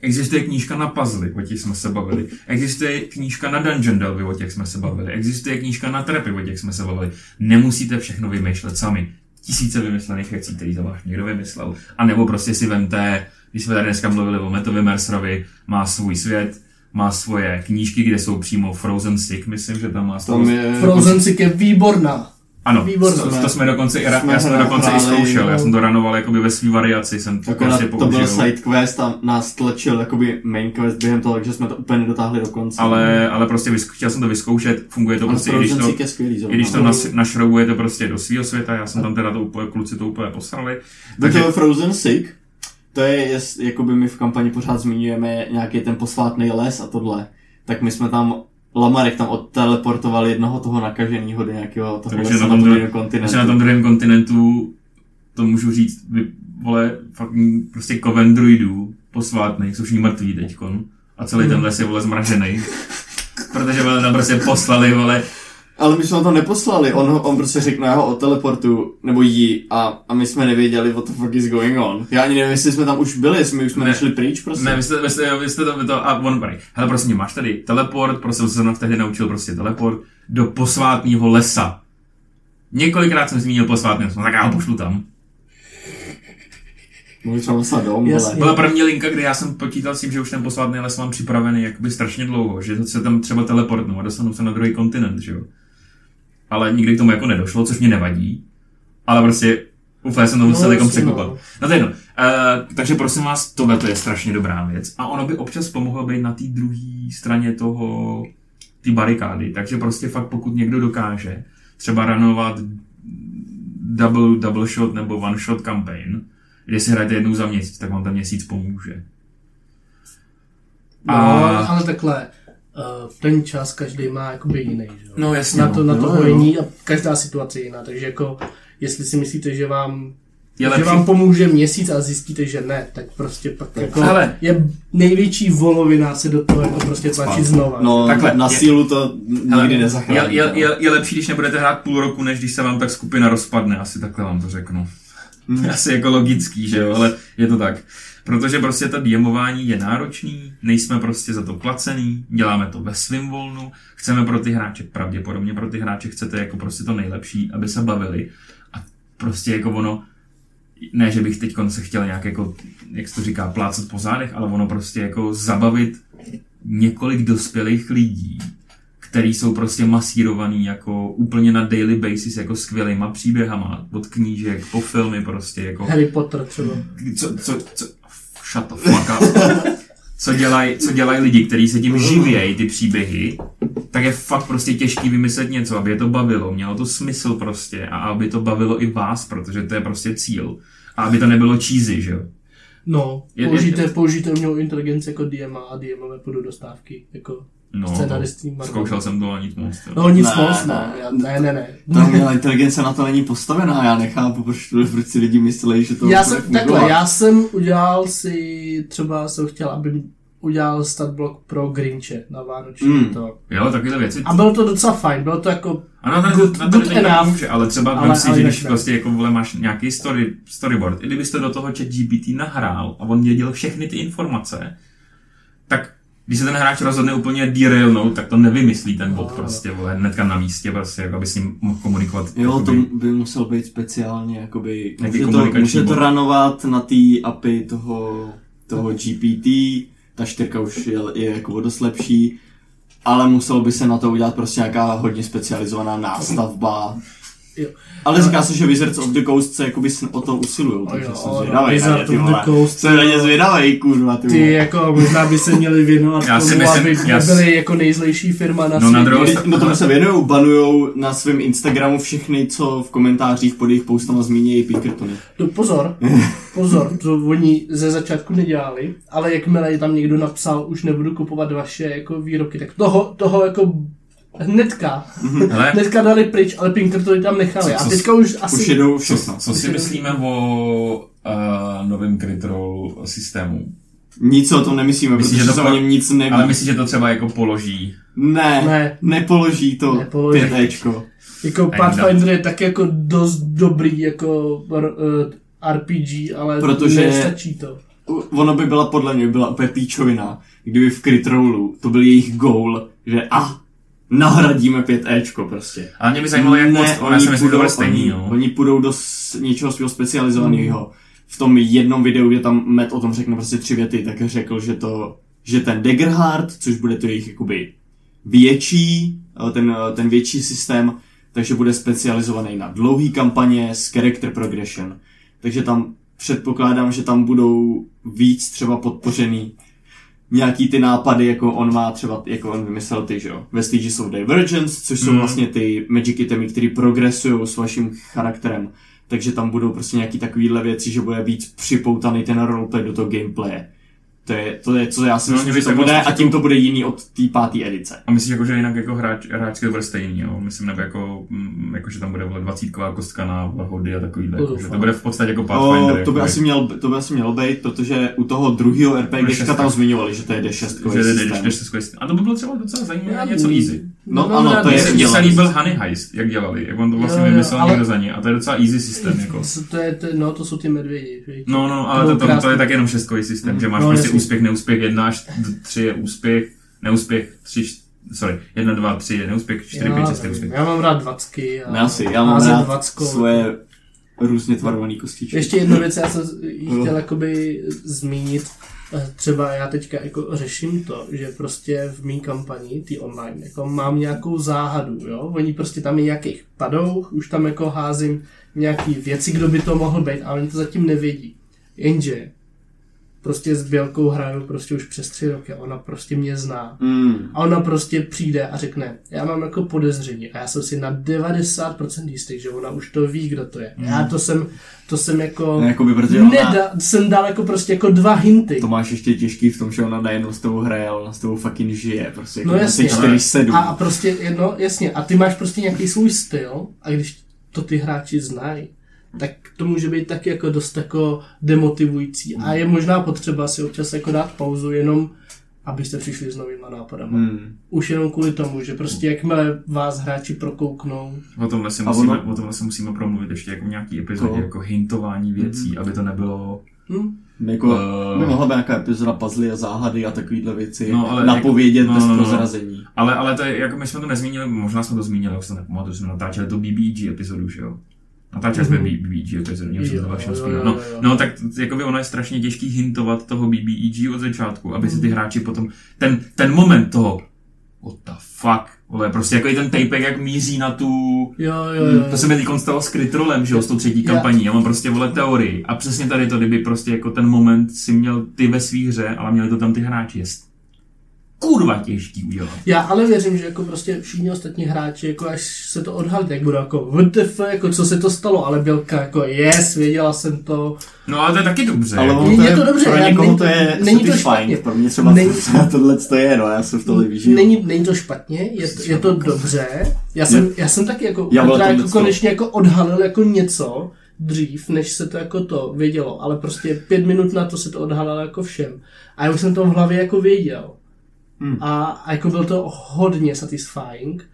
Existuje knížka na puzzle, o těch jsme se bavili. Existuje knížka na Dungeon Delvy, o těch jsme se bavili. Existuje knížka na trapy, o těch jsme se bavili. Nemusíte všechno vymýšlet sami. Tisíce vymyslených věcí, které za vás někdo vymyslel. A nebo prostě si vemte, když jsme tady dneska mluvili o Metovi Mercerovi, má svůj svět, má svoje knížky, kde jsou přímo Frozen Sick, myslím, že tam má Tam je... Frozen Sick je výborná. Ano, Výborné. to, to, jsme dokonce, i, ra- Jsme já jsem to dokonce i zkoušel, já jsem to ranoval jakoby ve svý variaci, jsem to prostě to byl použil. side quest a nás tlačil jakoby main quest během toho, takže jsme to úplně nedotáhli do konce. Ale, ale prostě vysk- chtěl jsem to vyzkoušet, funguje to Ale prostě, i když Frozen to, Sick je skvělý i když to nas, našroubujete prostě do svého světa, já jsem tam teda to úplně, kluci to úplně posrali. Takže... To Frozen Sick, to je, jest, jakoby my v kampani pořád zmiňujeme nějaký ten posvátný les a tohle. Tak my jsme tam, Lamarek tam odteleportoval jednoho toho nakaženého do nějakého toho Takže na tom druhém- kontinentu. takže na tom druhém kontinentu, to můžu říct, vy, vole, fakt prostě koven druidů posvátných, jsou všichni mrtví teďkon. A celý ten les je, vole, zmražený. Protože vole, tam prostě poslali, vole, Ale my jsme ho tam neposlali, on, on prostě řekl, no já ho odteleportu, nebo jí, a, a my jsme nevěděli, what the fuck is going on. Já ani nevím, jestli jsme tam už byli, jestli my už jsme Ne. nešli pryč prostě. Ne, vy jste, vy jste, vy jste to, vy to, a on barý. Hele, prosím, máš tady teleport, prostě jsem vtedy naučil prostě teleport do posvátného lesa. Několikrát jsem zmínil posvátný les, no tak já ho pošlu tam. Dom, Jasně. Byla první linka, kdy já jsem počítal s tím, že už ten posvátný les mám připravený jakoby strašně dlouho, že se tam třeba teleportnu a dostanu se na druhý kontinent, že jo. Ale nikdy k tomu jako nedošlo, což mě nevadí. Ale prostě úplně jsem to musel No, jako jasně, překopat. no. No to je jedno. Uh, takže prosím vás, tohle to je strašně dobrá věc. A ono by občas pomohlo být na té druhé straně toho, ty barikády. Takže prostě fakt pokud někdo dokáže třeba ranovat double, double shot nebo one shot campaign, kde si hrajete jednou za měsíc, tak vám ten měsíc pomůže. No, A- ale takhle, ten čas každý má jakoby jiný, že? jo? No jasně, na no. to, na to No, jo. hojení a každá situace je jiná, takže jako, jestli si myslíte, že vám Je že lepší- vám pomůže měsíc a zjistíte, že ne, tak prostě pak jako Hele. je největší volovina se do toho jako prostě tlačit znova. No, Takhle, na je- sílu to Hele, nikdy nezachrání. Je, je, je, je, lepší, když nebudete hrát půl roku, než když se vám tak skupina rozpadne. Asi takhle vám to řeknu. Hmm. <laughs> Asi jako logický, že jo, ale je to tak. Protože prostě to DMování je náročný, nejsme prostě za to placený, děláme to ve svým volnu, chceme pro ty hráče, pravděpodobně pro ty hráče chcete jako prostě to nejlepší, aby se bavili. A prostě jako ono, ne, že bych teď se chtěl nějak jako, jak se to říká, plácat po zádech, ale ono prostě jako zabavit několik dospělých lidí, který jsou prostě masírovaný jako úplně na daily basis jako skvělýma příběhama, od knížek po filmy prostě jako Harry Potter třeba. co, co, co, shut the fuck up. Co dělají co dělaj lidi, kteří se tím živějí, ty příběhy, tak je fakt prostě těžký vymyslet něco, aby je to bavilo, mělo to smysl prostě a aby to bavilo i vás, protože to je prostě cíl. A aby to nebylo cheesy, že jo? No, použijte, použijte umělou inteligenci jako DM a DMové půjdu do stávky, jako No, to, Marvel. zkoušel jsem to a nic moc. jo. No nic Ne, moc, no. ne. Já, ne, ne, ne. Ta umělá inteligence na to není postavená, já nechápu, proč, proč si lidi myslí, že to Já jsem, fungovat. takhle, já jsem udělal si, třeba jsem chtěl, aby udělal statblock pro Grinche na Vánoční Mm. to. Jo, takovéhle věci. A bylo to docela fajn, bylo to jako Ano, na, good- na to good není enough. může, ale třeba Ale- ale, si, ale že když ne. prostě jako vole, máš nějaký story, storyboard, i kdybyste do toho chat GPT nahrál a on věděl všechny ty informace, tak když se ten hráč rozhodne úplně derailnout, tak to nevymyslí ten bot No. prostě, vole, hnedka na místě, prostě, jako aby s ním mohl komunikovat. Jo, to jakoby- by musel být speciálně, jakoby, může to, může to ranovat na té API toho, toho GPT, ta čtyřka už je, je jako dost lepší, ale muselo by se na to udělat prostě nějaká hodně specializovaná nástavba. Jo. Ale říká se, že Wizards of the Coast se jakoby o to usilují, takže jo, jsem zvědavej. Wizards na of the. Coast, Jsem na ně zvědavej, kurva, ty, ty jako možná by se měli věnovat Já si tomu, myslím- aby já si- byli jako nejzlejší firma na No, na světě. druhou Když- No tomu se věnují, banujou na svém Instagramu všechny, co v komentářích pod jejich postama zmínějí Pinkertony. No, pozor, <laughs> pozor, to oni ze začátku nedělali, ale jakmile tam někdo napsal, už nebudu kupovat vaše jako výroky, tak toho, toho jako hnedka, Hele, hnedka dali pryč, ale Pinkertony tam nechali. Co- A co- teďka už asi... Už jedou co, všechno. co si myslíme o uh, novém Critrol systému? Nic o tom nemyslíme, Myslíš, protože že se to o po- něm nic neví. Ale myslíš, že to třeba jako položí? Ne, Ne. nepoloží to Nepoloží. 5Ečko. Jako Pathfinder je tak jako dost dobrý jako uh, RPG, ale Protože- nestačí to. Ono by byla podle mě byla úplně píčovina, kdyby v Crit Rollu to byl jejich goal, že a nahradíme 5Ečko prostě. Ale mě by zajímalo, jak moc, myslím, že to bude stejný, oni, no. oni půjdou do s- něčeho svého specializovaného. V tom jednom videu, kde tam Matt o tom řekne prostě tři věty, tak řekl, že to, že ten Daggerheart, což bude to jejich jakoby větší, eh, ten, eh, ten větší systém, takže bude specializovaný na dlouhý kampaně s character progression. Takže tam předpokládám, že tam budou víc třeba podpořený nějaký ty nápady, jako on má třeba, jako on vymyslel ty, že jo, Vestiges of Divergence, což jsou Mm. vlastně ty magic itemy, které progresují s vaším charakterem. Takže tam budou prostě nějaký takovýhle věci, že bude víc připoutaný ten roleplay do toho gameplaye. To je, to je, co já si No, myslím, že to bude a tím to bude jiný od té páté edice. A myslíš, jako, že jinak jako hráč, hráčky to bude stejný, jo? Myslím, nebo jako, mm, jako že tam bude vole 20 kostka na hody a takovýhle. To Jako, že to bude v podstatě jako Pathfinder. O, to, by jako, asi měl, to by asi mělo být, protože u toho druhého RPGčka šestka. tam zmiňovali, že to je D6 že jde- systém. A to by bylo třeba docela zajímavé, něco easy. No, ano, to je- Mně se líbil Honey Heist, jak dělali, jak on to vlastně Jo, jo, vymyslel ale- někdo za ně. A to je docela easy systém, <laughs> jako. To je, to, no, to jsou ty medvědi. No, no, ale To to, to, to krásný. je tak jenom šestkový systém, že máš No, prostě. Úspěch, neúspěch, jedna až tři je úspěch, neúspěch, tři, sorry, jedna, dva, tři je neúspěch, čtyři, pět, já, šest je úspěch. já mám rád dvacky. A Ne, asi, já mám rád dvackou. svoje různě tvarované kostičky. Ještě jednu věc, já jsem <laughs> chtěl jakoby zmínit. Eh, Třeba já teďka jako řeším to, že prostě v mý kampani, ty online, jako mám nějakou záhadu, jo? Oni prostě tam je nějakých padouch, už tam jako házím nějaký věci, kdo by to mohl být, ale oni to zatím nevědí. Jenže prostě s Bělkou hraju prostě už přes tři roky, ona prostě mě zná. Mm. A ona prostě přijde a řekne, já mám jako podezření a já jsem si na 90% jistý, že ona už to ví, kdo to je. Hmm. Já to jsem, to jsem jako, Ne, jakoby, protože ona, neda, jsem dal jako prostě jako dva hinty. to máš ještě těžký v tom, že ona nejenom s tebou hraje, ale ona s tebou fucking žije. Prostě jako No jasně. 4 A, a prostě, no jasně, a ty máš prostě nějaký svůj styl a když to ty hráči znají, tak to může být taky jako dost jako demotivující a je možná potřeba si občas jako dát pauzu jenom, abyste přišli s novýma nápadama. Hmm. Už jenom kvůli tomu, že prostě jakmile vás hráči prokouknou, O tomhle, si musíme, ono- o tomhle se musíme promluvit ještě jako nějaký epizodě, To. jako hintování věcí, aby to nebylo... hm, Jako, Eh. by mohla být nějaká epizoda puzzle a záhady a takovýhle věci. No, ale napovědět jako- no, bez no, no, no. prozrazení. Ale, ale to je, jako my jsme to nezmínili, možná jsme to zmínili, už se nepamatuju, že jsme natáčeli tu BBG epizodu, že jo? Natáčeli jsme Mhm. BBG něco Jo, to dalšího jo, vzpomněl. jo, No, jo. no, tak jako ono je strašně těžký hintovat toho BBEG od začátku, aby si ty hráči potom, ten, ten moment toho, what the fuck, vole, prostě jako i ten tapek, jak míří na tu, jo, jo, jo. to se mi teď stalo s Krytrolem, že jo, s tou třetí kampaní, já mám prostě, vole, teorii. A přesně tady to, kdyby prostě jako ten moment si měl ty ve svý hře, ale měli to tam ty hráči, je kurva těžký udělat. Já ale věřím, že jako prostě všichni ostatní hráči, jako až se to odhalí, tak budou jako WTF, jako co se to stalo, ale Bělka jako yes, věděla jsem to. No ale to je taky dobře. Ale jako. ono Je to dobře, pro někoho to je není to špatně. pro mě třeba Není- <laughs> tohle to je, no, já jsem v tohle vyžil. Není, není to špatně, je to, je to dobře. Já jsem, já jsem taky jako, Já jako to- konečně jako odhalil jako něco dřív, než se to jako to vědělo, ale prostě pět minut na to se to odhalilo jako všem. A já už jsem to v hlavě jako věděl. Hmm. A, a jako bylo to hodně satisfying,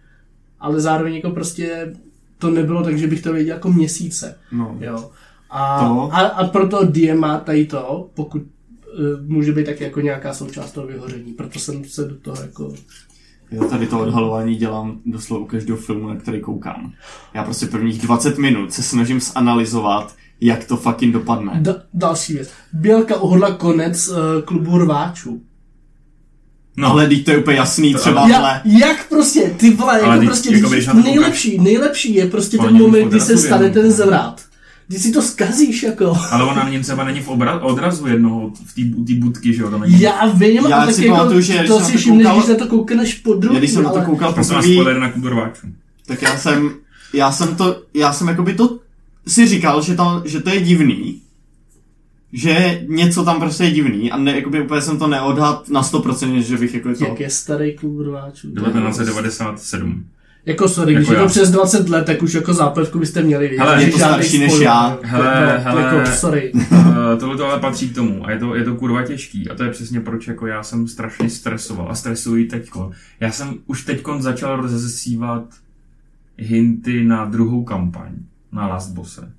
ale zároveň jako prostě to nebylo tak, že bych to věděl jako měsíce. No. Jo. A, To? a, a proto DM má tady to, pokud uh, může být taky jako nějaká součást toho vyhoření. Proto jsem se do toho jako... Já tady to odhalování dělám doslova u každého filmu, na který koukám. Já prostě prvních 20 minut se snažím zanalizovat, jak to fucking dopadne. Da, další věc. Bělka uhodla konec uh, klubu rváčů. No, Ale teď to je úplně jasný, třeba Ja, jak prostě, ty vole, Ale jako teď- prostě, jako když když na to koukáš- nejlepší, nejlepší je prostě Ale ten moment, kdy se odrazu stane jenom. ten zvrat. Když si to zkazíš, jako. ale ona není třeba není v obra- odrazu jednoho, v té budky, že jo, tam není. Já vím, Já ale tak si jako, pamatuju, že to jsem si na to všimneš, koukal- když na to koukneš po druhý, Já když jsem na to ale... koukal poprvé, spoiler na klubu rváčů. tak já jsem, já jsem to, já jsem jakoby to si říkal, že, tam, že to je divný, že něco tam prostě je divný a ne, jakoby úplně jsem to neodhad na 100%, že bych jako to... Jak je starý klub rváčů? 1997. Jako sorry, Jako když je já. to přes 20 let, tak už jako zápletku byste měli vědět. Hele, je to starší než já. Hele, no, hele. Jako, sorry. Uh, <laughs> tohle to ale patří k tomu a je to, je to kurva těžký a to je přesně proč jako já jsem strašně stresoval a stresuji teďko. Já jsem už teďkon začal rozesívat hinty na druhou kampaň, na Last Bosse.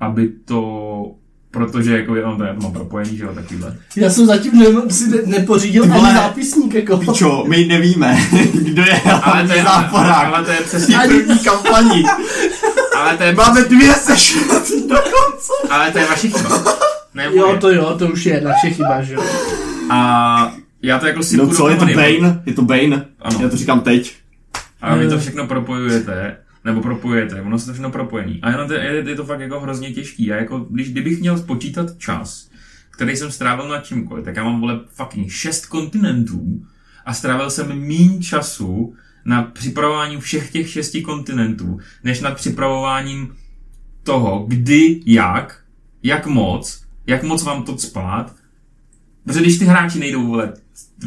Aby to, protože jako já mám, já to mám propojený, že jo, takovýhle. Já jsem zatím ne, si ne, nepořídil Ty ani vole. zápisník, jako. Pičo, my nevíme, <laughs> kdo je Ale to je, ale, záporák. ale to je přesně, první kampani. ale to je, Máme dvě sešety <laughs> dokonce. ale to je vaše chyba. Ne, Jo, moje. to jo, to už je naše chyba, že jo. A já to jako si No co, je to Bane? Je to Bane? Ano. Já to říkám teď. A vy to Eh. všechno propojujete, nebo propojujete, ono se všechno propojený. A jenom to, je, je to fakt jako hrozně těžký. A jako, když, kdybych měl spočítat čas, který jsem strávil na čímkoliv, tak já mám vole fucking šest kontinentů a strávil jsem méně času na připravování všech těch šesti kontinentů, než nad připravováním toho, kdy, jak, jak moc, jak moc vám to spát. Protože když ty hráči nejdou, vole,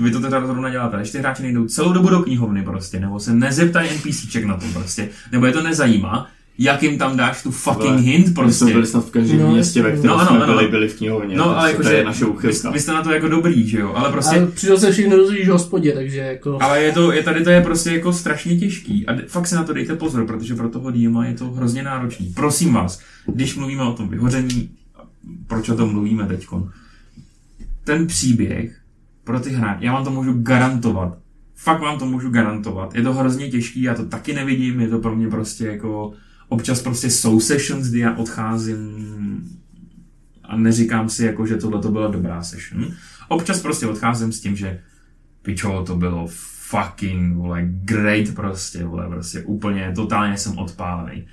vy to teda zrovna děláte, když ty hráči nejdou celou dobu do knihovny prostě, nebo se nezeptají NPCček na to prostě, nebo je to nezajímá, jak jim tam dáš tu fucking Vole, hint My jsme prostě. byli snad v každém No, městě, ve kterém No, ano, jsme ano. byli, byli v knihovně. No, ale jakože to je naše vy, úchylka. vy, jste na to jako dobrý, že jo, ale prostě... Ale přišel se všechno dozvíš v hospodě, takže jako... Ale je to, je tady to je prostě jako strašně těžký a d- fakt si na to dejte pozor, protože pro toho DMA je to hrozně náročný. Prosím vás, když mluvíme o tom vyhoření, proč o tom mluvíme teďkon, ten příběh pro ty hráče, já vám to můžu garantovat, fakt vám to můžu garantovat, je to hrozně těžký, já to taky nevidím, je to pro mě prostě jako, občas prostě jsou sessions, kdy já odcházím a neříkám si jako, že tohle to byla dobrá session. Občas prostě odcházím s tím, že pičo, to bylo fucking, vole, great prostě, vole, prostě úplně, totálně jsem odpálený.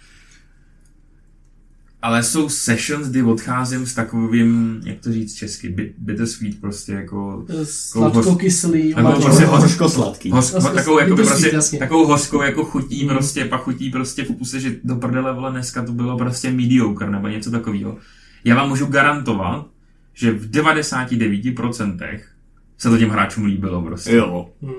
Ale jsou sessions, kdy odcházím s takovým, jak to říct česky, bit, bittersweet prostě jako Sladkokyslý, Takovou prostě hoř- Hořko-sladký. Hoř, takovou, jako prostě, jasně. takovou hořkou jako chutí Mm. prostě, pachutí prostě v puse, že do prdele vole dneska to bylo prostě mediocre nebo něco takového. Já vám můžu garantovat, že v 99% se to těm hráčům líbilo prostě. Jo. Hmm.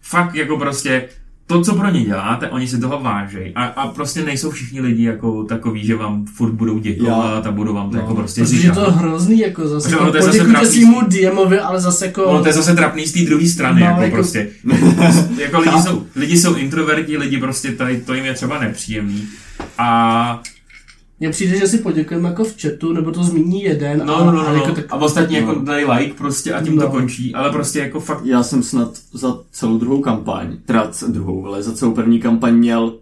Fakt jako prostě to, co pro ně děláte, oni si toho vážejí. A, a prostě nejsou všichni lidi jako takový, že vám furt budou děkovat a budou vám to No, jako prostě Protože je říkat. to hrozný, jako zase. Protože Jako je zase trapný. svýmu DMovi, ale zase jako... Ono to je zase trapný z té druhé strany, No, jako, jako- prostě. <laughs> jako lidi jsou, lidi jsou introverti, lidi prostě tady, to jim je třeba nepříjemný. A Mně přijde, že si poděkujeme jako v chatu, nebo to zmíní jeden. no, a, no, no, a no, jako no. tak, a ostatní no. jako dají like prostě a tím to No. končí, ale prostě jako fakt Já jsem snad za celou druhou kampaň, teda druhou, ale za celou první kampaň měl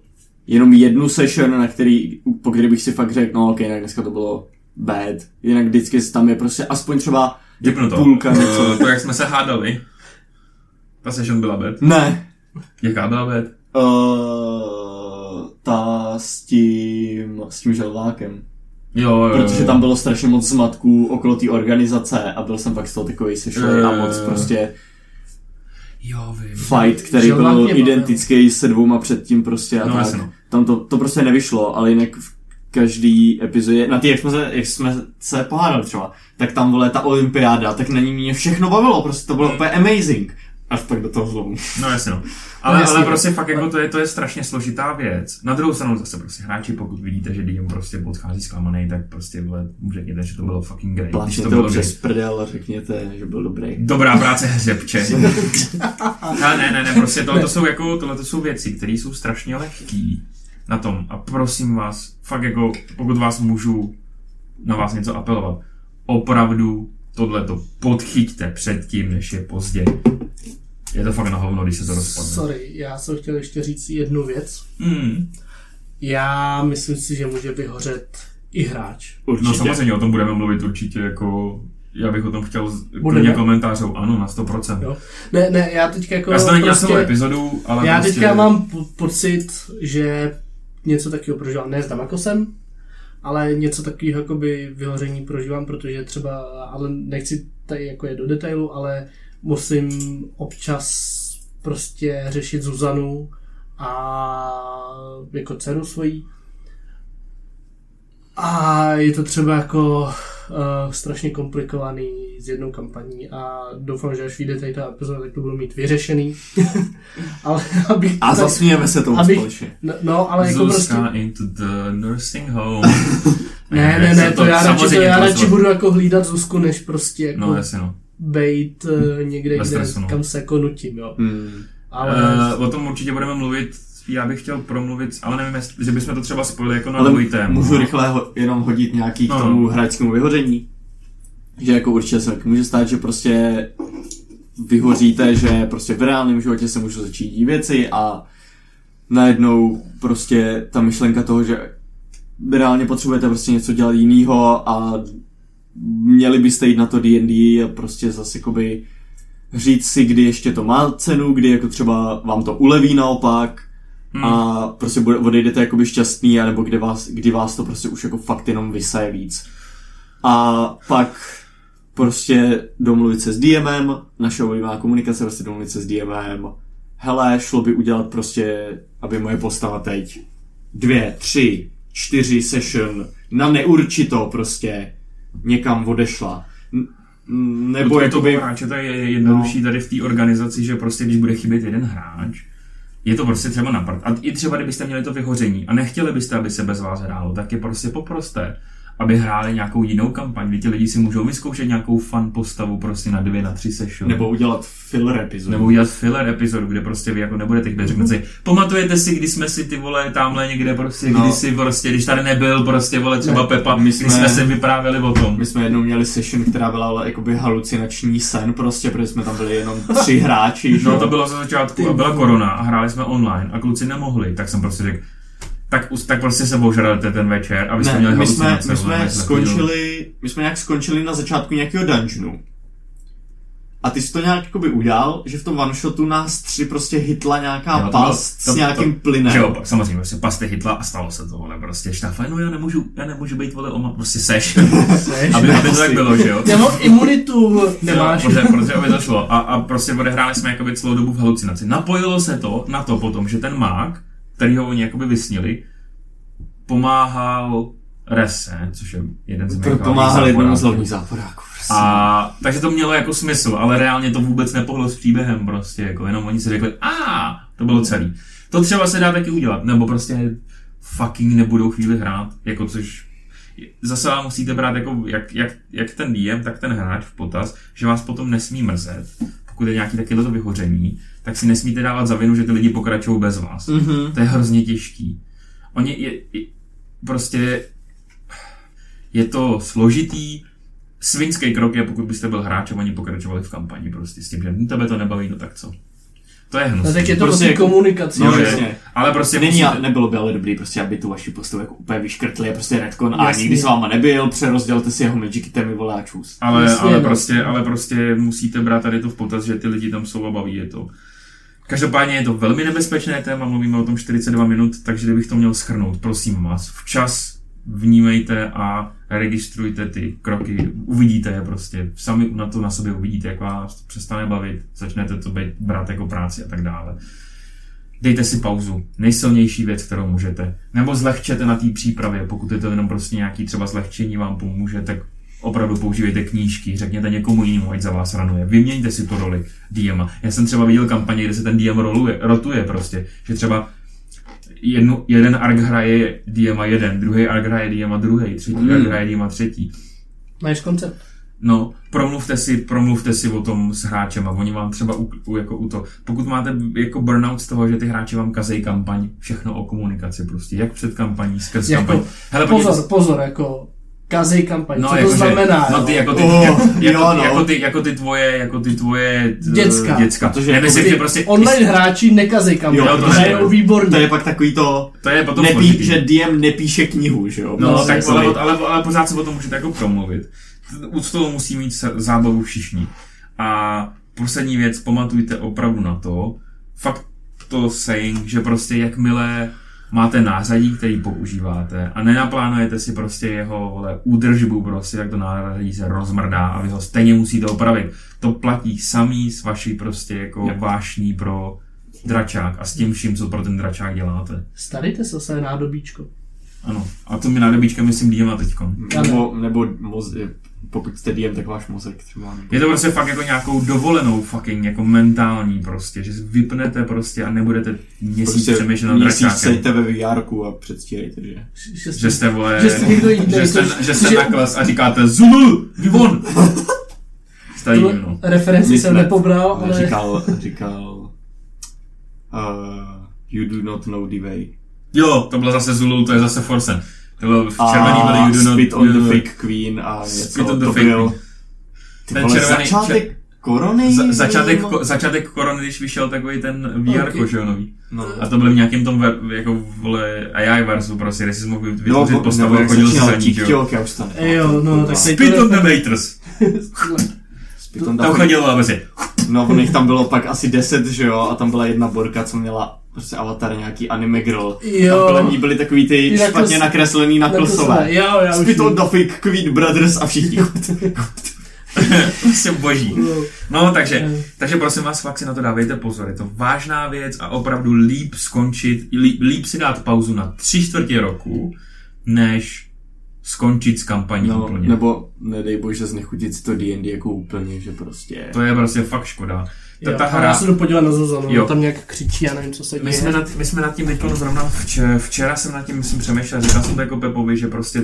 jenom jednu session, na který, po který bych si fakt řekl, no ok, tak dneska to bylo bad. Jinak vždycky tam je prostě aspoň třeba Vypnu to. půlka Eh, něco. to, jak jsme se hádali. Ta session byla bad. Ne, Jaká byla bad? uh, ta s tím, s tím želvákem. Jo, jo. Protože tam bylo strašně moc zmatků okolo té organizace a byl jsem pak z toho takový sešlej a moc jo. prostě Jo, vím. fight, který Želvák byl identický se dvouma předtím prostě a No, tak. jasně, no. Tam to, to prostě nevyšlo, ale jinak v každý epizodě, na ty, jak jsme, se, jak jsme se pohádali třeba, tak tam vole ta olympiáda, tak na ní mě všechno bavilo, prostě to bylo Hmm. úplně amazing. Až pak do toho zlomu. No jasně no. Ale, jasně, ale no. prostě fakt jako to je, to je strašně složitá věc. Na druhou stranu zase prostě hráči, pokud vidíte, že DM prostě odchází zklamaný, tak prostě vole, řekněte, že to bylo fucking great. Když Plačněte to bylo přes prdel a řekněte, že byl dobrý. Dobrá práce hřebče. <laughs> Ale ne, ne, ne, prostě tohle jsou jako, tohle jsou věci, které jsou strašně lehký na tom. A prosím vás, fakt jako, pokud vás můžu na vás něco apelovat, opravdu tohleto podchyťte předtím, než je pozdě. Je to fakt na hovno, když se to rozpadne. Sorry, já jsem chtěl ještě říct jednu věc. Mm. Já myslím si, že může vyhořet i hráč. Určitě. No samozřejmě o tom budeme mluvit určitě jako já bych o tom chtěl klidně komentářů, ano, na 100%. Jo. Ne, ne, já teďka jako Já jsem prostě, epizodu, ale já prostě... teďka mám po- pocit, že něco takového prožívám, ne s Damakosem, ale něco takového jakoby vyhoření prožívám, protože třeba, ale nechci tady jako je do detailu, ale musím občas prostě řešit Zuzanu a jako dceru svojí. A je to třeba jako uh, strašně komplikovaný s jednou kampaní a doufám, že až vyjde tady ta epizoda, tak to budu mít vyřešený. <laughs> ale abych, A tak, zasmějeme se tomu abych- společně. no, no, ale jako prostě... Zuzka into the nursing home. <laughs> Ne, ne, ne, to, já radši, to já to radši budu jako hlídat Zuzku, než prostě jako No, jasně no. Bejt uh, někde, Bez kde, stresu, no. kam se jako nutím, jo. Hmm. Ale Uh, o tom určitě budeme mluvit, já bych chtěl promluvit, ale nevím, jestli, že bychom to třeba spojili jako na Ale druhý téma. můžu rychle ho, jenom hodit nějaký k No. tomu hráčskému vyhoření. Že jako určitě se může stát, že prostě vyhoříte, že prostě v reálném životě se můžou začít dít věci a najednou prostě ta myšlenka toho, že reálně potřebujete prostě něco dělat jiného a měli byste jít na to D&D a prostě zase jakoby říct si, kdy ještě to má cenu, kdy jako třeba vám to uleví naopak Hmm. a prostě bude, odejdete jakoby šťastný, anebo kdy vás, kdy vás to prostě už jako fakt jenom vysaje víc. A pak prostě domluvit se s DMem, naše oblíbená komunikace, prostě domluvit se s DMem, hele, šlo by udělat prostě, aby moje postava teď dvě, tři, čtyři session na neurčito prostě někam odešla. N- n- nebo Nebo jakoby... to hráče to je jednodušší tady v té organizaci, že prostě když bude chybět jeden hráč, je to prostě třeba na prd. A i třeba kdybyste měli to vyhoření a nechtěli byste, aby se bez vás hrálo, tak je prostě poproste, aby hráli nějakou jinou kampaň, ti lidi si můžou vyzkoušet nějakou fun postavu prostě na dvě, na tři session. Nebo udělat filler epizodu. nebo udělat filler epizodu, kde prostě vy jako nebudete chybět. Řeknete si, pamatujete si, kdy jsme si ty vole tamhle někde prostě, No. když si prostě, když tady nebyl prostě vole třeba Ne, Pepa, my jsme- jsme, si vyprávěli o tom. My jsme jednou měli session, která byla ale jakoby halucinační sen prostě, protože jsme tam byli jenom tři hráči, No to bylo za začátku a byla korona a hráli jsme online a kluci nemohli, tak jsem prostě řekl, tak, tak prostě se ožralete ten večer, aby jsme Ne, měli my jsme, my jsme skončili, my jsme nějak skončili na začátku nějakého dungeonu. A ty jsi to nějak jakoby udělal, že v tom one shotu nás tři prostě hitla nějaká Jo, past to- s nějakým to- plynem. Že jo, pak samozřejmě, prostě pasty hitla a stalo se to, vole, prostě štafa, no já nemůžu, já nemůžu být, vole, oma, prostě seš, <laughs> Seš. aby, aby to tak bylo, že jo. Já mám imunitu, nemáš. Jo, protože, protože aby to šlo. A, a prostě odehráli jsme jakoby celou dobu v halucinaci. Napojilo se to na to potom, že ten mák, který ho oni jakoby vysnili, pomáhal Rese, což je jeden z mých pomáhal jednomu z hlavních záporáků. A takže to mělo jako smysl, ale reálně to vůbec nepohlo s příběhem prostě, jako jenom oni si řekli, a to bylo celý. To třeba se dá taky udělat, nebo prostě fucking nebudou chvíli hrát, jako což zase vám musíte brát jako jak, jak, jak ten DM, tak ten hráč v potaz, že vás potom nesmí mrzet, pokud je nějaký takovéto vyhoření, tak si nesmíte dávat za vinu, že ty lidi pokračují bez vás. Mhm. To je hrozně těžký. Oni je, je, prostě je to složitý, svinský krok je, pokud byste byl hráč a oni pokračovali v kampani prostě s tím, že "Hm, tebe to nebaví, no tak co. To je No, hnusný. tak je to Prostě prostě jako- komunikaci. No, je. jasně. Ale prostě Není, musíte, a nebylo by ale dobrý prostě, aby tu vaši postavu jako úplně vyškrtli a prostě retcon a nikdy s váma nebyl, přerozdělte si jeho magicy temy vole a čus. ale, Jasně, ale, no. prostě, ale prostě musíte brát tady to v potaz, že ty lidi tam jsou a baví je to. Každopádně je to velmi nebezpečné téma, mluvíme o tom 42 minut, takže kdybych to měl schrnout, prosím vás, včas vnímejte a registrujte ty kroky, uvidíte je prostě, sami na to na sobě uvidíte, jak vás to přestane bavit, začnete to být, brát jako práci a tak dále. Dejte si pauzu, nejsilnější věc, kterou můžete. Nebo zlehčete na té přípravě, pokud je to jenom prostě nějaký třeba zlehčení vám pomůže, tak opravdu používejte knížky, řekněte někomu jinému, ať za vás ranuje. Vyměňte si tu roli DM. Já jsem třeba viděl kampaně, kde se ten DM roluje, rotuje prostě, že třeba jednu, jeden ark hraje DM jeden, druhý ark hraje DM druhý, třetí Hmm. ark hraje DM třetí. Máš koncept. No, promluvte si, promluvte si o tom s hráčem a oni vám třeba u, u, jako u to. Pokud máte jako burnout z toho, že ty hráči vám kazejí kampaň, všechno o komunikaci prostě, jak před kampaní, skrz Jako, kampaň. Hele, Pozor, pozor, jako kazej kampaň. No, Co to jakože- znamená? No jo? ty jako ty, Oh, jako, jo, no. jako, ty, jako ty tvoje, jako ty tvoje t- Děcka. děcka. Protože Nemyslím, jako že Ty prostě, online hráči nekazej kampaň, Jo, to to hrajou ne. výborně. To je pak takový to, to je potom nepí, složitý. že DM nepíše knihu, že jo? No, No, tak, ale, ale, ale, pořád se o tom můžete jako promluvit. U toho musí mít zábavu všichni. A poslední věc, pamatujte opravdu na to, fakt to saying, že prostě jakmile máte nářadí, který používáte a nenaplánujete si prostě jeho vole, údržbu prostě, tak to nářadí se rozmrdá a vy ho stejně musíte opravit. To platí samý s vaší prostě jako Yep. vášní pro dračák a s tím vším, co pro ten dračák děláte. Starejte se o své nádobíčko. Ano. A to mi nádobíčka myslím Dima teďkon. Nebo, nebo moz, pokud jste DM, tak váš mozek třeba. Nebo... Je to prostě fakt jako nějakou dovolenou fucking, jako mentální prostě, že si vypnete prostě a nebudete měsíc prostě přemýšlet nad měsíc seďte ve VR a předstírejte, že? Že, Že jste, vole, že jste někdo jiný. že jste, to- že jste nakles a říkáte Zulu, jdi von! <laughs> Jste tohle jim, no. Referenci jsem nepobral, ale... Říkal, říkal, uh, you do not know the way. Jo, to bylo zase Zulu, to je zase Forsen. Bylo v A červený byli You Do Not... Spit on You the fake queen a něco. Spit on the to fake byl, queen. ty Ten vole, červený- začátek korony? Za, začátek, ko, začátek korony, když vyšel takový ten VR, Ok. okay. že jo, nový. No. A to byl v nějakém tom, ver, jako, vole, AI verzu, prostě, kde jsi mohl vytvořit postavu nebo a jak chodil začínal za ní, že jo. Jo, no, tak Spit to on the Matrix. Spit on the Tam chodil a prostě, No, on jich tam bylo pak asi 10, že jo, a tam byla jedna borka, co měla prostě avatar nějaký anime girl. Jo. Tam kolem ní byly takový ty Ty špatně nakres- nakreslený naklsové. nakreslené, jo, já už Spit on vím. the fake Queen Brothers a všichni. <laughs> prostě boží. No. Takže, takže prosím vás, fakt si na to dávejte pozor. Je to vážná věc a opravdu líp skončit, líp, líp si dát pauzu na tři čtvrtě roku, než skončit s kampaní No, úplně. nebo nedej bože znechutit si to D&D jako úplně, že prostě... To je prostě fakt škoda. Ta, Jo, ta hra, Já se jdu podívat na Zuzanu, Jo. ona tam nějak křičí, já nevím, co se děje. My jsme, nad, my jsme nad tím teď zrovna včera, včera jsem nad tím myslím přemýšlel, říkal jsem to jako Pepovi, že prostě,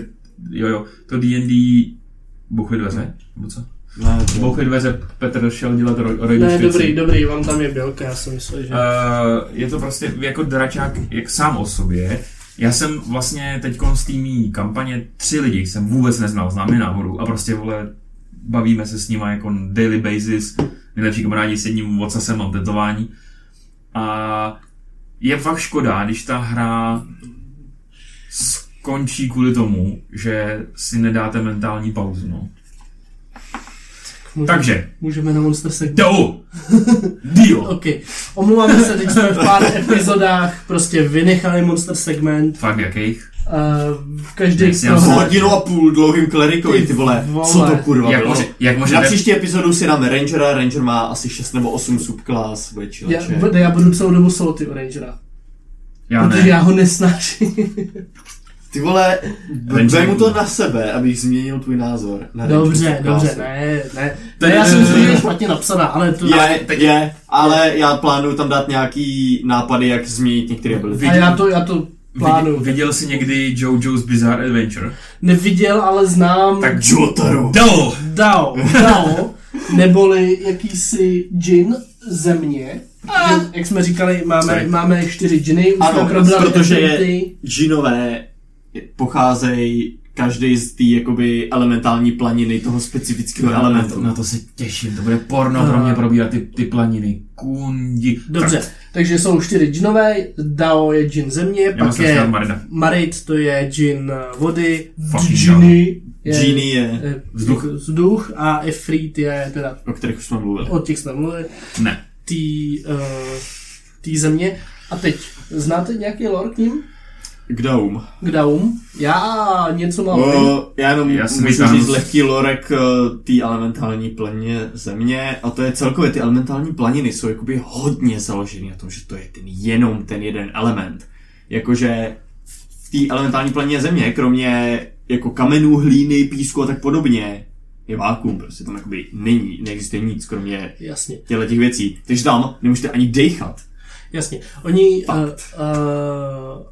jo jo, to D&D ví dveře, nebo co? Ne. Bůh ví dveře, Petr šel dělat roj, roj Ne, dobrý, dobrý, vám tam je bělka, já jsem myslel, že... Uh, je to prostě jako dračák jak sám o sobě. Já jsem vlastně teď z té kampaně tři lidi jsem vůbec neznal, znám je náhodou a prostě vole bavíme se s nimi jako on daily basis. Nejlepší kamarádi s jedním vocasem mám tetování. A je fakt škoda, když ta hra skončí kvůli tomu, že si nedáte mentální pauzu. No. Můžeme, Takže, Můžeme na Monster segment. do! Deal! <laughs> OK. Omlouváme se, teď jsme v pár epizodách prostě vynechali Monster segment. Fakt jakých? Uh, každý jsem- Hodinu a půl dlouhým klerikovi, ty vole. Vole. Co to kurva Jak, bylo? může, jak Na můžete... příští epizodu si dáme Rangera, Ranger má asi 6 nebo 8 subklas, bude Já, bude- já budu celou dobu solo ty Rangera. Já protože ne. já ho nesnáším. <laughs> Ty vole, Ranger vemu to na sebe, abych změnil tvůj názor. Na dobře, Ranger dobře, ne, ne. Ten- ne já si myslím, že je špatně napsaná, ale to... Je, je, ale já plánuju tam dát nějaký nápady, jak změnit některé ability. A já to, já to plánuju. Viděl, viděl jsi někdy JoJo's Bizarre Adventure? Neviděl, ale znám Tak Jotaro. do! Dao, Dao, neboli jakýsi džin země. Že, jak jsme říkali, máme, Sorry. máme čtyři džiny, Ano, protože je džinové pocházejí každý z té jakoby elementální planiny toho specifického elementu. na to se těším, to bude porno pro A- mě probírat ty, ty planiny. Kundi. Dobře, takže jsou čtyři džinové, Dao je džin země, Já pak je Marina. Marit, to je džin eh, vody, džiny je Genie je, eh, Vzduch. vzduch a Efrit je teda, o kterých už jsme mluvili. o těch jsme mluvili, Ne. tý, uh, tý země. A teď, znáte nějaký lore k ním? K Daum. K Daum? Já něco mám. O, já jenom Já jsem můžu říct lehký lorek eh, té elementální planě země a to je celkově ty elementální planiny jsou jakoby hodně založený na tom, že to je ten jenom ten jeden element. Jakože v té elementální planině země, kromě jako kamenů, hlíny, písku a tak podobně, je vákuum, prostě tam jakoby není, neexistuje nic, kromě Jasně, těchto těch věcí. Takže tam nemůžete ani dechat. jasně. Oni... Uh, Fakt. uh,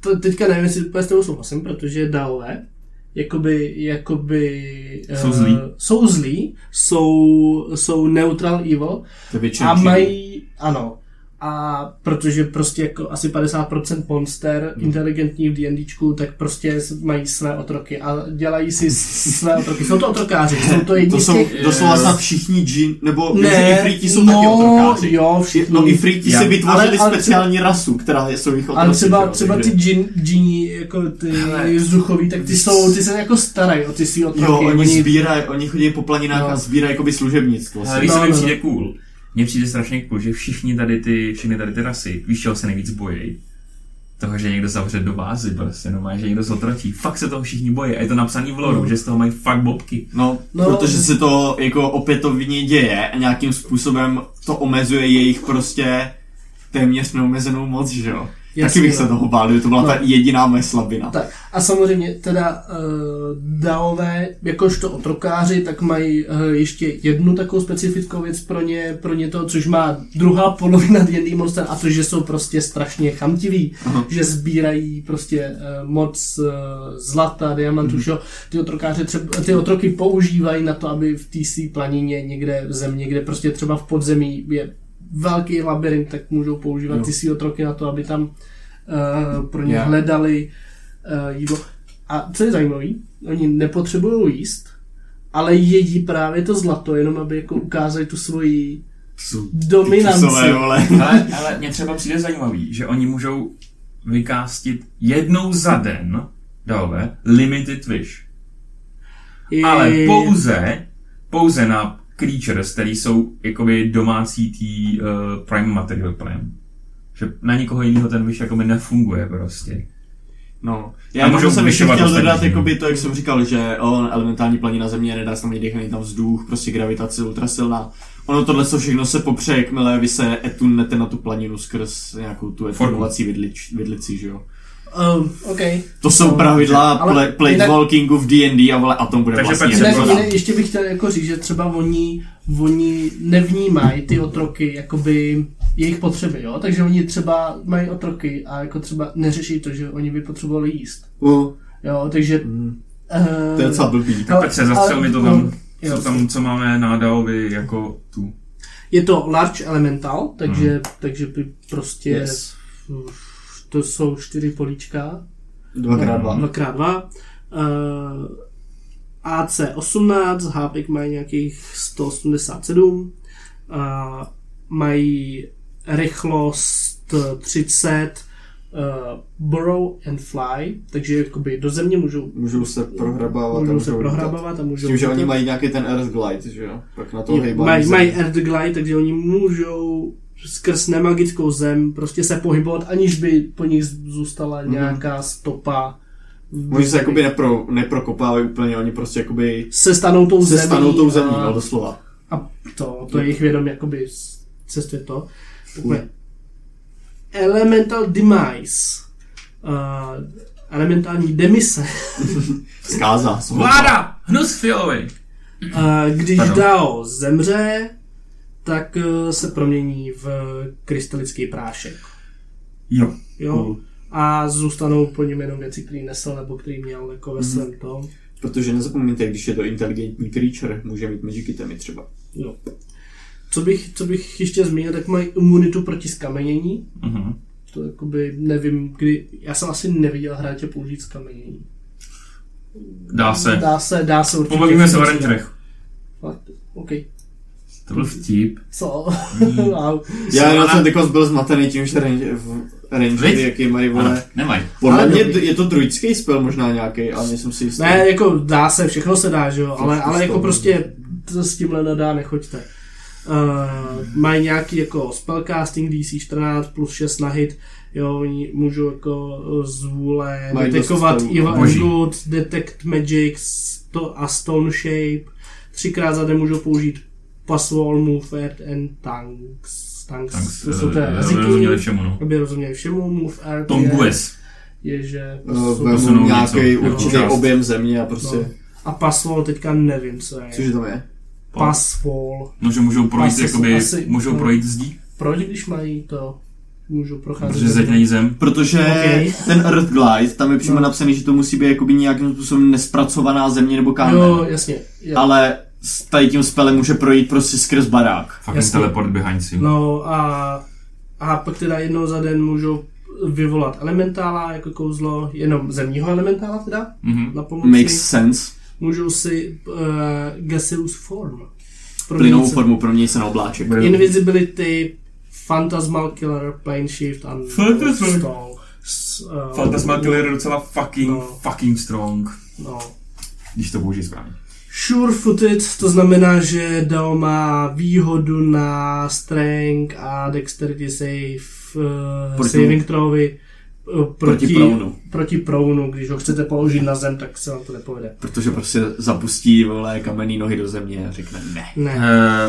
to teďka nevím, jestli úplně s tebou souhlasím, protože Daové jakoby, jakoby Jsou zlí. jsou zlí, jsou, jsou neutral evil To a mají, ano, a protože prostě jako asi 50% monster Hmm. inteligentní v D&Dčku, tak prostě mají své otroky a dělají si své otroky. Jsou to otrokáři, <laughs> jsou to jedni To jsou těch... doslova snad všichni džin, nebo Ne, ifriti jsou no, taky otrokáři. jo, všichni. No ifriti si vytvořili ale- ale speciální rasu, která jsou jich otroci. Ale třeba, třeba ty džin, džini, jako ty Hele. vzduchový, tak ty jsou, ty se jako starají o ty svý otroky. Jo, oni, sbírají, oni chodí po planinách No. a sbírají jakoby služebnictvo. Ale No, no, přijde cool? Mně přijde strašně cool, že všichni tady ty, všechny tady ty rasy, víš, čeho se nejvíc bojí? Toho, že někdo zavře do vázy, prostě, no má, že někdo zotrotí. Fakt se toho všichni bojí. A je to napsaný v loru, No. že z toho mají fakt bobky. No, No. no, protože se to jako opětovně děje a nějakým způsobem to omezuje jejich prostě téměř neomezenou moc, že jo. Taky bych se no. toho bál, kdyby to byla No. ta jediná moje slabina. Tak a samozřejmě teda uh, Daové, jakožto otrokáři, tak mají uh, ještě jednu takovou specifickou věc pro ně, pro ně to, což má druhá polovina D&D Monster a to, že jsou prostě strašně chamtiví, Aha. že sbírají prostě uh, moc uh, zlata, diamantů, mm. Ty otrokáře třeba, ty otroky používají na to, aby v té planině někde v země, kde prostě třeba v podzemí je velký labirint, tak můžou používat Jo. ty svý otroky na to, aby tam uh, pro ně Já. hledali uh, jídlo. A co je zajímavé, oni nepotřebují jíst, ale jedí právě to zlato, jenom aby jako ukázali tu svoji dominanci. Ale, ale mně třeba přijde zajímavý, že oni můžou vykástit jednou za den, dále, limited wish. I- Ale pouze, pouze na creatures, který jsou jakoby domácí tý uh, prime material plane. Že na nikoho jiného ten wish jakoby nefunguje prostě. No. A Já můžou můžu jsem ještě chtěl dodat, jakoby to, jak jsem říkal, že on elementární planina země nedá se tam ani dýchaný tam vzduch, prostě gravitace ultra silná. Ono tohle co všechno se popře, jakmile vy se etunete na tu planinu skrz nějakou tu etunovací vidlič, vidlici, že jo. Um, OK. To jsou No, pravidla ale plate jinak- walkingu v D&D a vole, a tom bude Takže vlastně Jinak, jinak, ještě bych chtěl jako říct, že třeba oni, oni nevnímají ty otroky jakoby jejich potřeby, jo? Takže oni třeba mají otroky a jako třeba neřeší to, že oni by potřebovali jíst. Uh, Jo, takže... mm, Uh, to je docela blbý. Tak Petře, zastřel mi to tam, jo. co tam, co máme na Daovi jako tu. Je to large elemental, takže, hmm. takže by prostě... Yes. To jsou čtyři políčka. Dvakrát dva. 2x2. Uh, AC 18, HP mají nějakých 187. Uh, mají rychlost 30, uh, burrow and fly, takže jakoby do země můžou, Můžou se prohrabávat. a můžou se prohrabávat a S můžou... tím, že oni mají nějaký ten Earth Glide, že jo? Pak na to Jo, mají, mají Earth Glide, takže oni můžou skrz nemagickou zem prostě se pohybovat, aniž by po nich zůstala Mhm. nějaká stopa. Oni se jakoby nepro, neprokopávají úplně, oni prostě jakoby se stanou tou se zemí. stanou tou zemí, a- no doslova. A to, to je jejich vědom jakoby cestuje to. Takové elemental demise. Uh, elementální demise. <laughs> Zkáza. <laughs> Vláda! Hnus fialový! Uh, když. Dao zemře, tak uh, se promění v krystalický prášek. Jo. Jo? Cool. A zůstanou po něm jenom věci, které nesl nebo který měl jako ve svém tom. Protože nezapomeňte, když je to inteligentní creature, může mít magic itemy třeba. Jo. Co bych, co bych ještě zmínil, tak mají imunitu proti skamenění. Mhm. To jakoby nevím, kdy, já jsem asi neviděl hráče použít skamenění. Dá se. Dá se, dá se určitě. Pobavíme se o rangerech. OK. To byl vtip. Co? Hmm. <laughs> wow. Já jenom jsem teď byl zmatený tím, že ranger, v- rangery, Viď? jaký mají, vole. nemají. Podle Ale mě dobrý. je to druidský spell možná nějaký, ale nejsem si jistý. Ne, jako dá se, všechno se dá, že jo, ale, ale jako prostě to s tímhle nedá, nechoďte. Uh, mají nějaký jako spellcasting DC 14 plus 6 na hit, jo, oni můžou jako z vůle Mají detekovat. Evil and. Good, Detect Magic sto- a Stone Shape. Třikrát za den můžou použít Passwall, Move, Earth and Tanks. Tanks, Tak to jsou ty eh, jazyky, rozuměli všemu, no. aby rozuměli všemu, Move, Earth Tom je, je, že jsou- Vemu posunou nějaký něco, určitý objem země a prostě, No. a Passwall teďka nevím, co je. cože tam je? Passwall. No, že můžou projít, Asi- jakoby, asi- můžou no. projít zdí, Proč, když mají to? Můžou procházet. protože zeď není zem. Protože Okay. ten Earth Glide, tam je přímo No. napsaný, že to musí být jakoby nějakým způsobem nespracovaná země nebo kámen. Jo, jasně. Jo. Ale s tady tím spelem může projít prostě skrz barák. Fucking Jasně. teleport behind scene. No a, a pak teda jednou za den můžou vyvolat elementála jako kouzlo, jenom zemního elementála teda, Mhm. na pomoci. Makes sense. Můžou si uh, gaseous form. Plynovou formu promění se na obláček. Invisibility, Phantasmal Killer, Plane Shift a Phantasmal- Stall. Uh, Phantasmal Killer je docela fucking, No. fucking strong. No. Když to použij správně. Sure footed, to znamená, že Dao má výhodu na strength a dexterity save, uh, Proti- saving throwy uh, proti, Proti prounu. proti prounu, když ho chcete položit na zem, tak se vám to nepovede. Protože prostě zapustí vole kamenný nohy do země a řekne ne. Ne,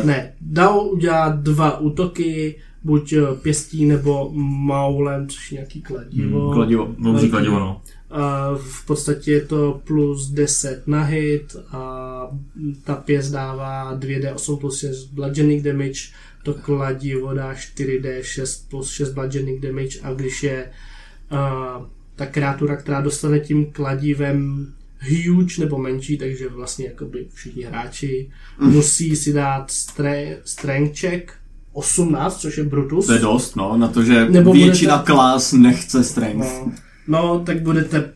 Uh, ne. Dao udělá dva útoky buď eh, pěstí nebo maulem, což je nějaký kladivo. Hmm, kladivo. Velký. kladivo, no. A v podstatě je to plus 10 na hit a ta pěst dává 2d8 plus 6 bludgeoning damage, to kladivo dá 4d6 plus 6 bludgeoning damage a když je uh, ta kreatura, která dostane tím kladivem huge nebo menší, takže vlastně jakoby všichni hráči musí si dát stre- strength check 18, což je Brutus. To je dost, no, na to, že Nebo většina budete- klas nechce strength. No, no, tak budete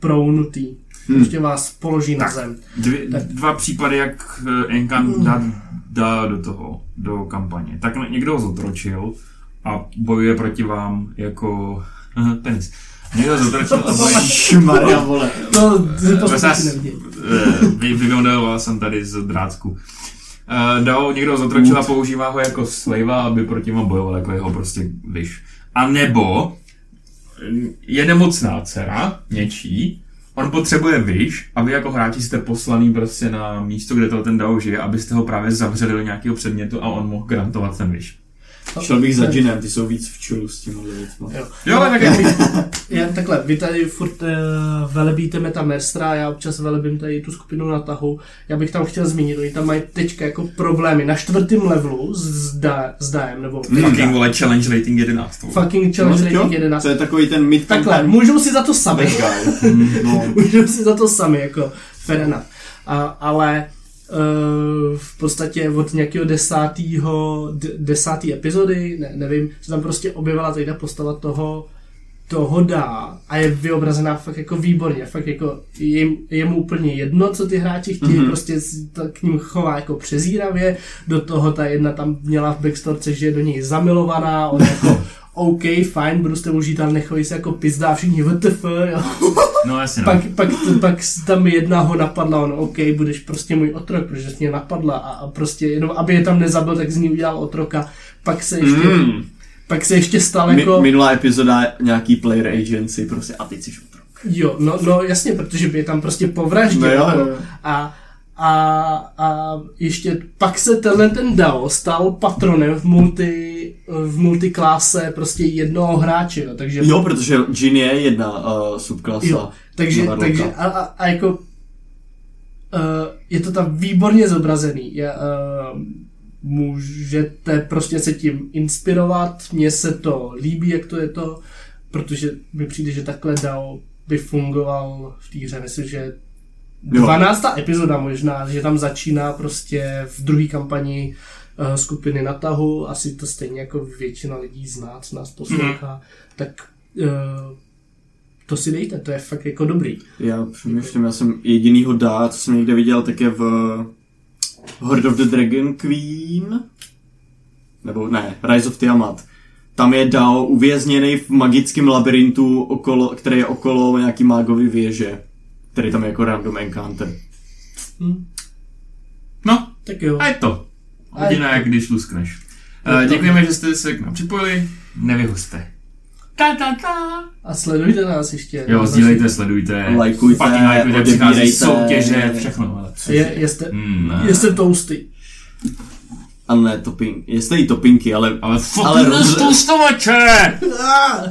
prounutý. Hmm. Prostě vás položí na Tak. zem. Dvě, dva případy, jak eh, Enkant dá, dá do toho, do kampaně. Tak někdo ho zotročil a bojuje proti vám jako penis. Někdo zotročil a bojuje... <laughs> Šmaria, vole. To se Vás- poslední nevidí. eh, vy- Vymodeloval jsem tady z Drácku. Uh, dal, někdo zotročil a používá ho jako slejva, aby proti vám bojoval, jako jeho prostě vyš. A nebo eh, je nemocná dcera, něčí, on potřebuje vyš a vy jako hráči jste poslaný prostě na místo, kde to ten Dao žije, abyste ho právě zavřeli do nějakého předmětu a on mohl grantovat ten vyš. Šel bych za džinem, ty jsou víc v čulu s těmi věcmi. Jo. Jo, ale tak. Já, takhle, vy tady furt uh, velebíte Metamestra, já občas velebím tady tu skupinu na tahu. Já bych tam chtěl zmínit, oni tam mají teďka jako problémy na čtvrtém levelu s, da, s Daem, nebo Fucking vole, challenge rating 11. vole. fucking challenge No, jo, rating 11. To je takový ten mid Takhle, můžou si za to sami. <laughs> no. Můžou si za to sami, jako fair enough. A, ale v podstatě od nějakého desátého, desátý epizody, ne, nevím, se tam prostě objevila tady ta postava toho toho dá a je vyobrazená fakt jako výborně, fakt jako je, je mu úplně jedno, co ty hráči chtějí, mm-hmm. prostě to k ním chová jako přezíravě, do toho ta jedna tam měla v backstorce, že je do něj zamilovaná, on <laughs> jako OK, fajn, budu s tebou žít, ale nechoví se jako pizda a všichni WTF, <laughs> jo. No jasně, no. Pak, pak, pak tam jedna ho napadla, on OK, budeš prostě můj otrok, protože jsi mě napadla a, a prostě jenom, aby je tam nezabil, tak z ní udělal otroka. Pak se ještě, mm. Pak se ještě stal Mi, jako... minulá epizoda nějaký player agency, prostě a ty jsi otrok. Jo, no, no jasně, protože by je tam prostě povraždil. No jo, jo. A, a, a ještě pak se tenhle ten Dao stal patronem v multi v multikláse prostě jednoho hráče, jo, takže Jo, protože Jin je jedna uh, subklasa. Jo, takže, takže a, a, a jako uh, je to tam výborně zobrazený. Je, uh, můžete prostě se tím inspirovat, mně se to líbí, jak to je to, protože mi přijde, že takhle DAO by fungoval v té hře. Myslím, že Jo. 12. epizoda možná, že tam začíná prostě v druhé kampani uh, skupiny na tahu, asi to stejně jako většina lidí zná, co nás poslouchá, mm. tak uh, to si dejte, to je fakt jako dobrý. Já přemýšlím, já jsem jedinýho dá, co jsem někde viděl, tak je v Horde of the Dragon Queen, nebo ne, Rise of Tiamat. Tam je Dao uvězněný v magickém labirintu, okolo, který je okolo nějaký mágový věže, který tam je jako random encounter. Hm, No, tak jo. a je to. Hodina, jak když luskneš. Uh, to. děkujeme, že jste se k nám připojili. Nevyhoste. Ta, ta, ta. A sledujte nás ještě. Jo, sdílejte, sledujte. Lajkujte, fucking lajkujte, přichází soutěže, všechno. Ale. Je, jeste, Mm, jeste toasty. A ne topping. Jestli i topinky, ale... Ale fucking Ale ale roz-! Ah!